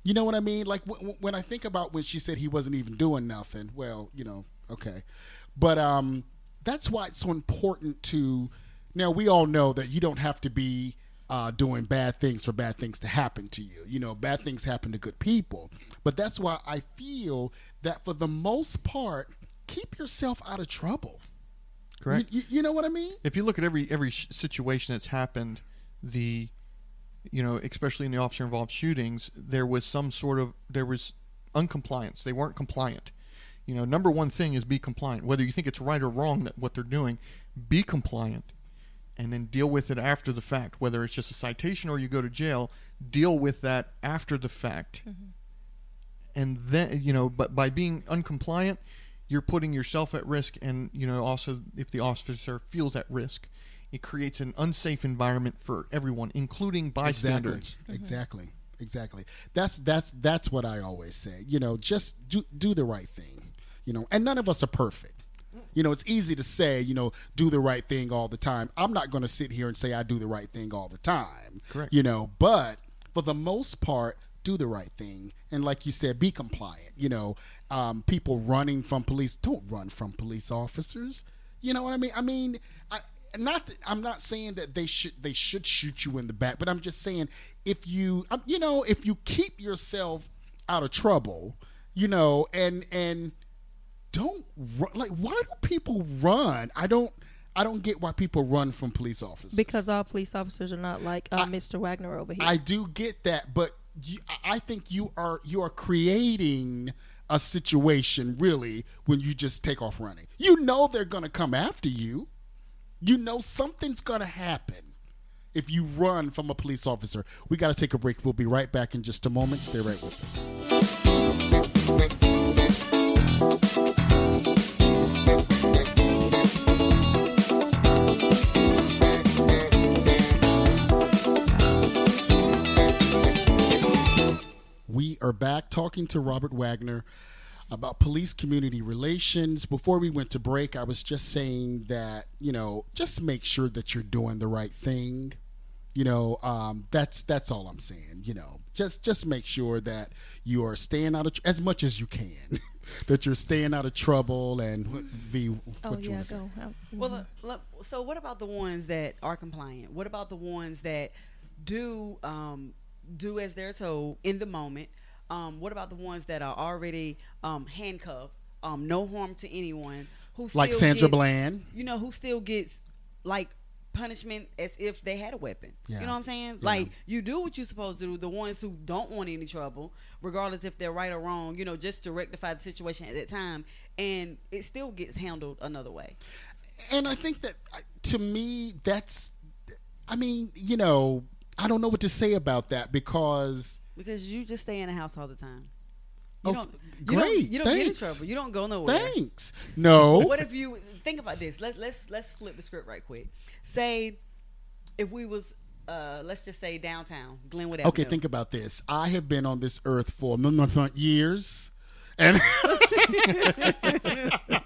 You know what I mean? Like w- w- when I think about when she said he wasn't even doing nothing. Well, you know, okay, but um, that's why it's so important to. Now we all know that you don't have to be uh, doing bad things for bad things to happen to you. You know, bad things happen to good people, but that's why I feel that for the most part, keep yourself out of trouble. Correct. You, you, you know what I mean? if you look at every every situation that's happened, the you know, especially in the officer involved shootings, there was some sort of there was uncompliance. They weren't compliant. You know, number one thing is be compliant. Whether you think it's right or wrong that what they're doing, be compliant and then deal with it after the fact. Whether it's just a citation or you go to jail, deal with that after the fact. Mm-hmm. And then, you know, but by being uncompliant, you're putting yourself at risk and, you know, also if the officer feels at risk, it creates an unsafe environment for everyone, including bystanders. Exactly. Mm-hmm. Exactly. Exactly. That's that's that's what I always say. You know, just do do the right thing. You know, and none of us are perfect. You know, it's easy to say, you know, do the right thing all the time. I'm not going to sit here and say I do the right thing all the time. Correct. You know, but for the most part, do the right thing. And like you said, be compliant. You know, um, people running from police, don't run from police officers. You know what I mean? I mean, I, not that, I'm not saying that they should they should shoot you in the back, but I'm just saying if you um, you know if you keep yourself out of trouble, you know, and and don't run, like why do people run? I don't I don't get why people run from police officers Because all police officers are not like uh, Mr. Wagner over here. I do get that, but you, I- I think you are you are creating a situation really when you just take off running. You know they're going to come after you. You know something's going to happen if you run from a police officer. We got to take a break. We'll be right back in just a moment. Stay right with us. We are back talking to Robert Wagner about police community relations. Before we went to break, I was just saying that, you know, just make sure that you're doing the right thing. You know, um, that's that's all I'm saying. You know, just just make sure that you are staying out of tr- as much as you can, [LAUGHS] that you're staying out of trouble. And what, V, what oh you yeah, want to say? Well, look, look, so what about the ones that are compliant? What about the ones that do um, do as they're told in the moment? Um, what about the ones that are already um, handcuffed, um, no harm to anyone, who Like Sandra get- Bland. you know, who still gets like punishment as if they had a weapon. Yeah. You know what I'm saying? Yeah. Like you do what you're supposed to do. The ones who don't want any trouble, regardless if they're right or wrong, you know, just to rectify the situation at that time, and it still gets handled another way. and I think that uh, to me, that's, I mean, you know, I don't know what to say about that because Because you just stay in the house all the time. You Oh, don't, you great, Don't, you don't get in trouble. You don't go nowhere. thanks. No, What if you think about this? Let's let's let's flip the script right quick. Say if we was uh let's just say downtown Glenwood Avenue. okay, think about this. I have been on this earth for years, and [LAUGHS]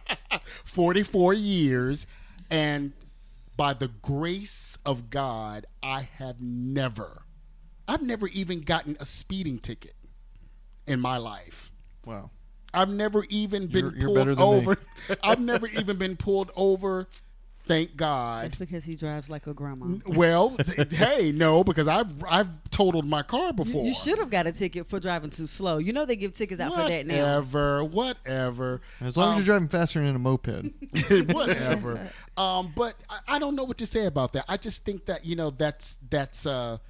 forty-four years, and by the grace of God, I have never, I've never even gotten a speeding ticket in my life. Wow. I've never even been You're- you're pulled better than me. over. [LAUGHS] I've never even been pulled over. Thank God. That's because he drives like a grandma. Well, [LAUGHS] th- hey, no, because I've I've totaled my car before. you should have got a ticket for driving too slow. You know they give tickets out for that now. Whatever, whatever. As long as Um, you're driving faster than a moped. [LAUGHS] whatever. [LAUGHS] um, but I, I don't know what to say about that. I just think that you know that's that's a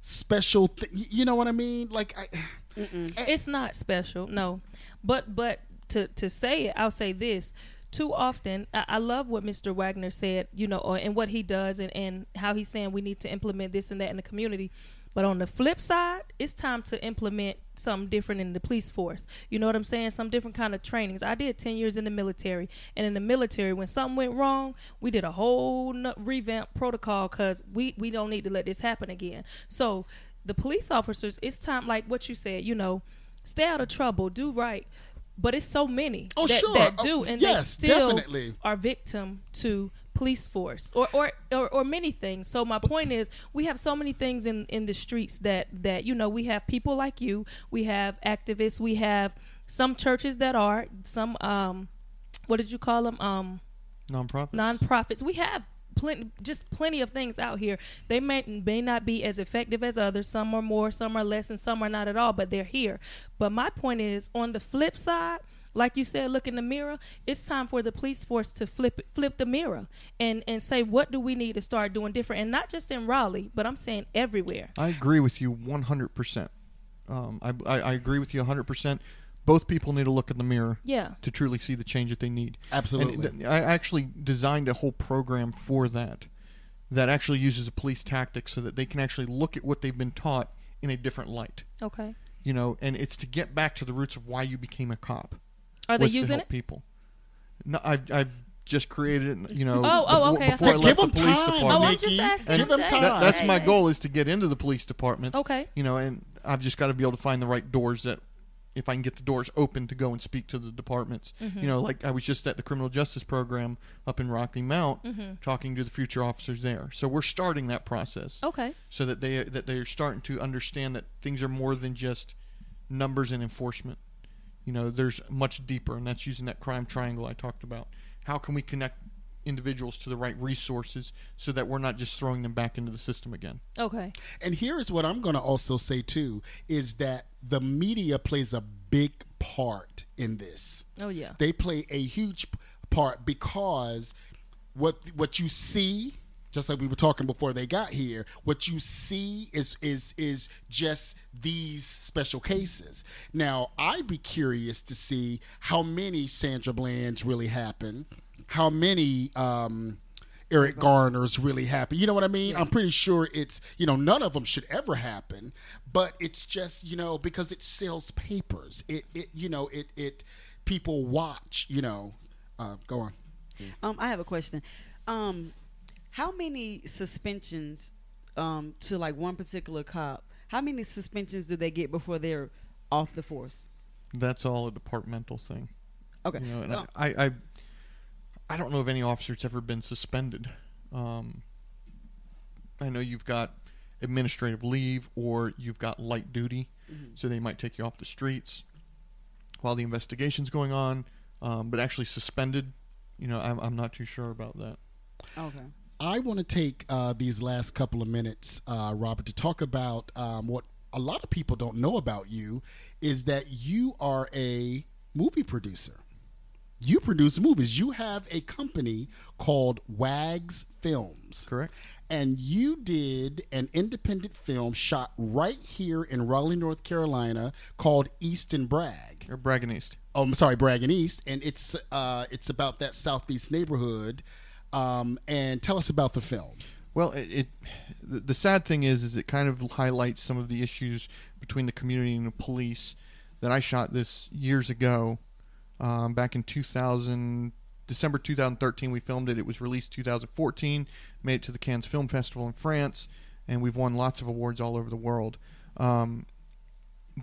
special. Th- you know what I mean? Like, I, it's not special no but but to to say it i'll say this too often I, I love what mr wagner said you know or, and what he does and, and how he's saying we need to implement this and that in the community. But on the flip side it's time to implement something different in the police force. You know what i'm saying? Some different kind of trainings. I did 10 years in the military and in the military when something went wrong we did a whole nu- revamp protocol because we we don't need to let this happen again. So the police officers, it's time, like what you said, you know, stay out of trouble, do right. But it's so many Oh, that, sure. that Oh, do, and yes, they still definitely. are victim to police force or, or, or, or many things. So my point is, we have so many things in, in the streets that, that, you know, we have people like you, we have activists, we have some churches that are, some, um, what did you call them? Um, Nonprofit. nonprofits. We have plenty, just plenty of things out here. They may may not be as effective as others. Some are more, some are less, and some are not at all. But they're here. But my point is, on the flip side. Like you said, look in the mirror. It's time for the police force to flip flip the mirror and and say what do we need to start doing different, and not just in Raleigh, but I'm saying everywhere. I agree with you 100%. Um, I, I, I agree with you 100%. Both people need to look in the mirror Yeah. to truly see the change that they need. Absolutely. And I actually designed a whole program for that that actually uses a police tactic so that they can actually look at what they've been taught in a different light. Okay. You know, and it's to get back to the roots of why you became a cop. Are they was to using help it? people. No, I I just created it. You know, Oh, oh, okay, I before I left Give the 'em police time, Oh, I'm just asking. Give 'em Hey, time. That, that's my goal is to get into the police departments. Okay. You know, and I've just got to be able to find the right doors that if I can get the doors open to go and speak to the departments. You mm-hmm. know, like I was just at the criminal justice program up in Rocky Mount mm-hmm. talking to the future officers there. So we're starting that process Okay. so that they that they're starting to understand that things are more than just numbers and enforcement. You know, there's much deeper, and that's using that crime triangle I talked about. How can we connect individuals to the right resources so that we're not just throwing them back into the system again? Okay. And here's what I'm going to also say too is that the media plays a big part in this. Oh yeah. They play a huge part because what what you see just like we were talking before they got here what you see is is is just these special cases now i'd be curious to see how many sandra blands really happen how many um Eric Garner's really happen. You know what I mean? I'm pretty sure it's, you know, none of them should ever happen, but it's just, you know, because it sells papers. It, it you know, it, it, people watch, you know. Uh, go on. Um, I have a question. Um, how many suspensions um, to like one particular cop? How many suspensions do they get before they're off the force? That's all a departmental thing. Okay. You know, and Well, I, I, I don't know if any officer's ever been suspended. Um, I know you've got administrative leave or you've got light duty, so they might take you off the streets while the investigation's going on. Um, but actually suspended, you know, I'm, I'm not too sure about that. okay. I want to take uh, these last couple of minutes, uh, Robert, to talk about um, what a lot of people don't know about you is that you are a movie producer. You produce movies. You have a company called Wags Films. Correct. And you did an independent film shot right here in Raleigh, North Carolina called East and Bragg. Or Bragg and East. Oh, I'm sorry, Bragg and East, and it's uh, it's about that southeast neighborhood. Um, and tell us about the film. Well, it, it the, the sad thing is, is it kind of highlights some of the issues between the community and the police that I shot this years ago, um, back in 2000, December 2013. We filmed it. It was released 2014. Made it to the Cannes Film Festival in France, and we've won lots of awards all over the world. Um,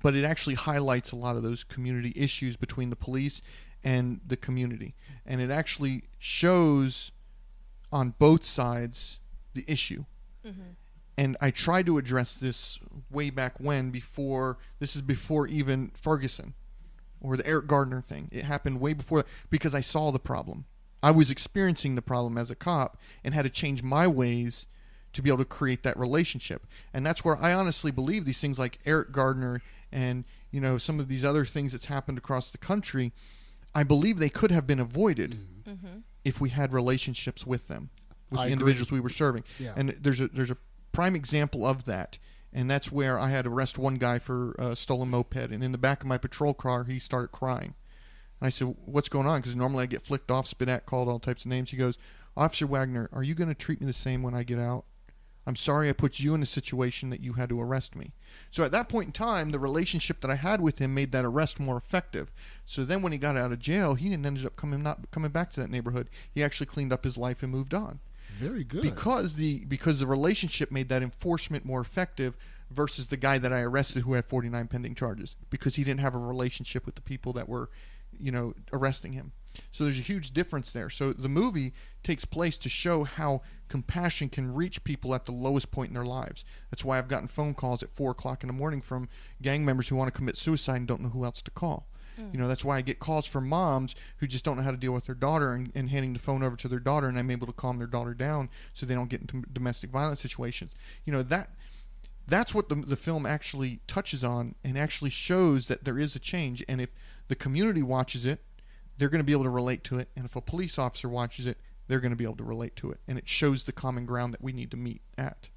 but it actually highlights a lot of those community issues between the police and the community, and it actually shows on both sides the issue. And I tried to address this way back when, before this is before even Ferguson or the Eric Gardner thing. It happened way before because I saw the problem. I was experiencing the problem as a cop and had to change my ways to be able to create that relationship. And that's where I honestly believe these things like Eric Gardner and you know some of these other things that's happened across the country, I believe they could have been avoided mm-hmm. if we had relationships with them, with I the agree. individuals we were serving. Yeah. And there's a there's a prime example of that, and that's where I had to arrest one guy for a stolen moped, and in the back of my patrol car he started crying. And I said, "What's going on?" Because normally I get flicked off, spit at, called all types of names. He goes, "Officer Wagner, are you going to treat me the same when I get out? I'm sorry I put you in a situation that you had to arrest me." So at that point in time, the relationship that I had with him made that arrest more effective. So then when he got out of jail, he didn't ended up coming not coming back to that neighborhood. He actually cleaned up his life and moved on Very good. because the because the relationship made that enforcement more effective versus the guy that I arrested who had 49 pending charges because he didn't have a relationship with the people that were you know arresting him. So there's a huge difference there. So the movie takes place to show how compassion can reach people at the lowest point in their lives. That's why i've gotten phone calls at 4 o'clock in the morning from gang members who want to commit suicide and don't know who else to call Mm. you know, that's why I get calls from moms who just don't know how to deal with their daughter and, and handing the phone over to their daughter, and I'm able to calm their daughter down so they don't get into domestic violence situations. You know, that that's what the, the film actually touches on and actually shows that there is a change. And if the community watches it, they're going to be able to relate to it. And if a police officer watches it, they're going to be able to relate to it. And it shows the common ground that we need to meet at.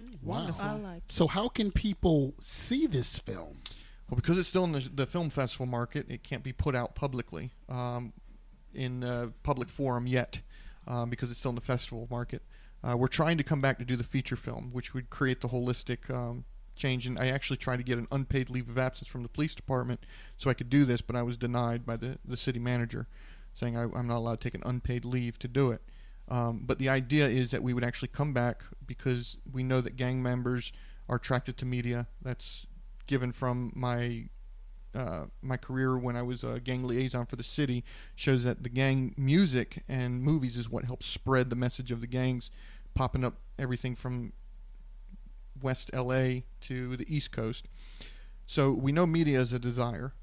Mm. wow. I like. So how can people see this film? Well, because it's still in the, the film festival market, it can't be put out publicly um, in uh, public forum yet um, because it's still in the festival market. Uh, we're trying to come back to do the feature film, which would create the holistic um, change. And I actually tried to get an unpaid leave of absence from the police department so I could do this, but I was denied by the, the city manager, saying I, I'm not allowed to take an unpaid leave to do it. Um, but the idea is that we would actually come back because we know that gang members are attracted to media. That's given from my uh, my career when I was a gang liaison for the city shows that the gang music and movies is what helps spread the message of the gangs, popping up everything from West LA to the East Coast. So we know media is a desire.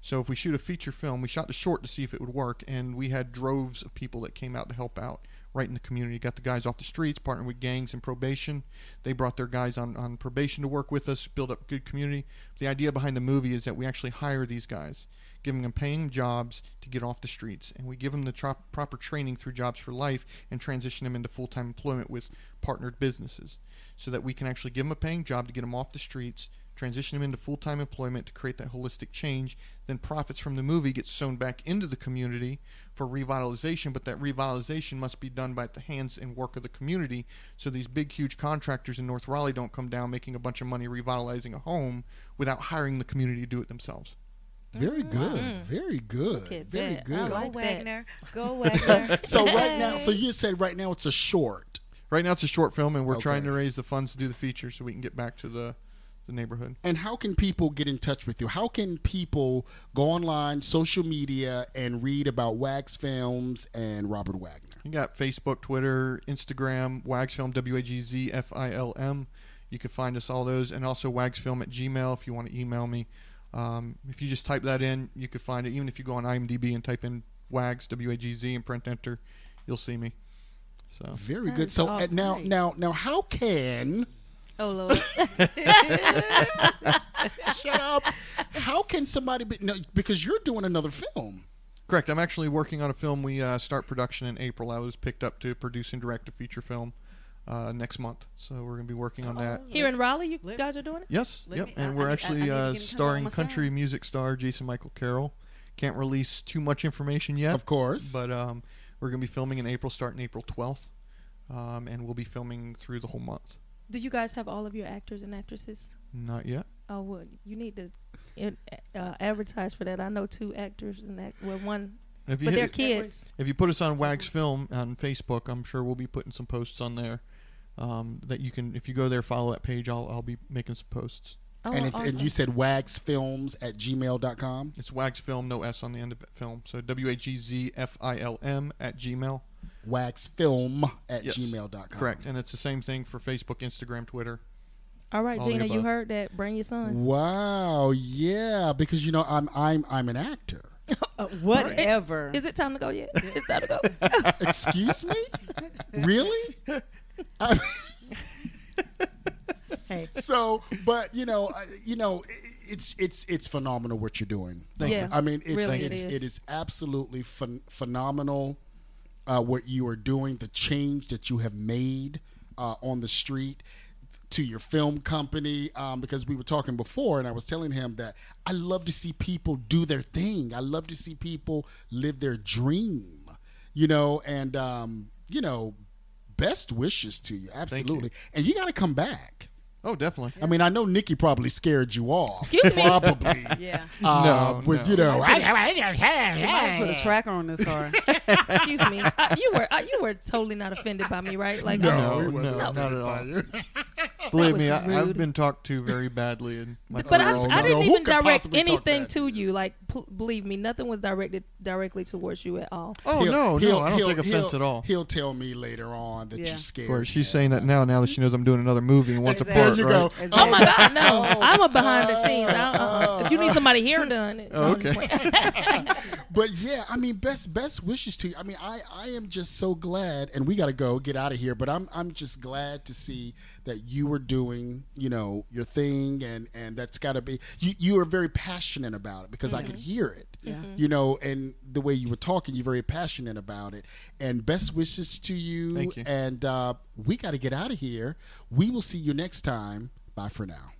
So if we shoot a feature film, we shot the short to see if it would work, and we had droves of people that came out to help out right in the community. Got the guys off the streets, partnered with gangs and probation. They brought their guys on, on probation to work with us, build up good community. The idea behind the movie is that we actually hire these guys, giving them paying jobs to get off the streets, and we give them the tro- proper training through Jobs for Life and transition them into full-time employment with partnered businesses, so that we can actually give them a paying job to get them off the streets, transition them into full-time employment to create that holistic change. Then profits from the movie get sewn back into the community for revitalization, but that revitalization must be done by the hands and work of the community. So these big, huge contractors in North Raleigh don't come down making a bunch of money revitalizing a home without hiring the community to do it themselves. Very mm-hmm. good. Mm-hmm. Very good. Look Very that. I good. like Go that. Wagner. [LAUGHS] Go Wagner. [LAUGHS] so right now, so you said right now it's a short. Right now it's a short film, and we're Okay. trying to raise the funds to do the feature so we can get back to the, the neighborhood. And how can people get in touch with you? How can people go online, social media, and read about Wags Films and Robert Wagner? You got Facebook, Twitter, Instagram, Wagsfilm, W A G Z F I L M. You can find us all those, and also Wagsfilm at Gmail if you want to email me. Um, if you just type that in, you can find it. Even if you go on IMDb and type in Wags W A G Z and print enter, you'll see me. So Very That good. is So uh, awesome. now, now, now, how can Oh Lord. [LAUGHS] shut up? How can somebody be no, because you're doing another film? correct. I'm actually working on a film. We uh, start production in April. I was picked up to produce and direct a feature film uh, next month, so we're going to be working on that. Here in Raleigh, you Live- guys are doing it. Yes, Let yep. me- I- and I we're need- I- I actually need to uh, get in contact starring with my country son. music star Jason Michael Carroll. Can't release too much information yet, Of course. but um, we're going to be filming in April, starting April 12th, um, and we'll be filming through the whole month. Do you guys have all of your actors and actresses? Not yet. Oh, well, you need to in- uh, advertise for that. I know two actors and act well, one, If you but they're hit, kids. if you put us on Wags Film on Facebook, I'm sure we'll be putting some posts on there. Um, that you can, if you go there, follow that page. I'll I'll be making some posts. Oh, and it's and you said wagsfilms at gmail.com. It's Wags Film, no S on the end of it. Film. So W A G Z F I L M at Gmail. Wagsfilm at Yes, gmail.com. Correct, and it's the same thing for Facebook, Instagram, Twitter. all right, all Gina, you heard that. Bring your son. Wow, yeah, because you know I'm I'm I'm an actor. [LAUGHS] Uh, whatever. Is it time to go yet? [LAUGHS] It's time to go. [LAUGHS] Excuse me? Really? I, hey, so, but you know, I- you know, i- it's it's it's phenomenal what you're doing. Thank Yeah. you. I mean, it's Really, it it is, it is absolutely phen- phenomenal uh, what you are doing, the change that you have made uh, on the street to your film company. Um, because we were talking before, and I was telling him that I love to see people do their thing. I love to see people live their dream. You know, and um, you know, best wishes to you, absolutely. And you got to come back. Oh, definitely. I mean, I know Nikki probably scared you off. Excuse me? Probably. [LAUGHS] yeah. Uh, No, with no. you know, She might put a tracker on this car. [LAUGHS] Excuse me. Uh, you were uh, you were totally not offended by me, right? Like No, no, wasn't no, not at all. [LAUGHS] Believe me, I, I've been talked to very badly in my But I. I didn't Who even direct anything to you. Like, p- believe me, nothing was directed directly towards you at all. oh He'll- no, he'll- no, I don't take offense at all. He'll tell me later on that Yeah. you're scared. Of course, she's saying that now. Now that she knows I'm doing another movie and wants a Exactly. part, There you go. Oh my God, no! Oh. I'm a behind the scenes. I, uh, if you need somebody here done, it. Oh, okay. [LAUGHS] But yeah, I mean, best best wishes to you. I mean, I I am just so glad, and we got to go get out of here. But I'm I'm just glad to see that you were doing, you know, your thing, and and that's got to be you. You are very passionate about it because I could hear it. Yeah. Mm-hmm. You know, and the way you were talking, you're very passionate about it. And best wishes to you. Thank you. And uh, we got to get out of here. We will see you next time. Bye for now.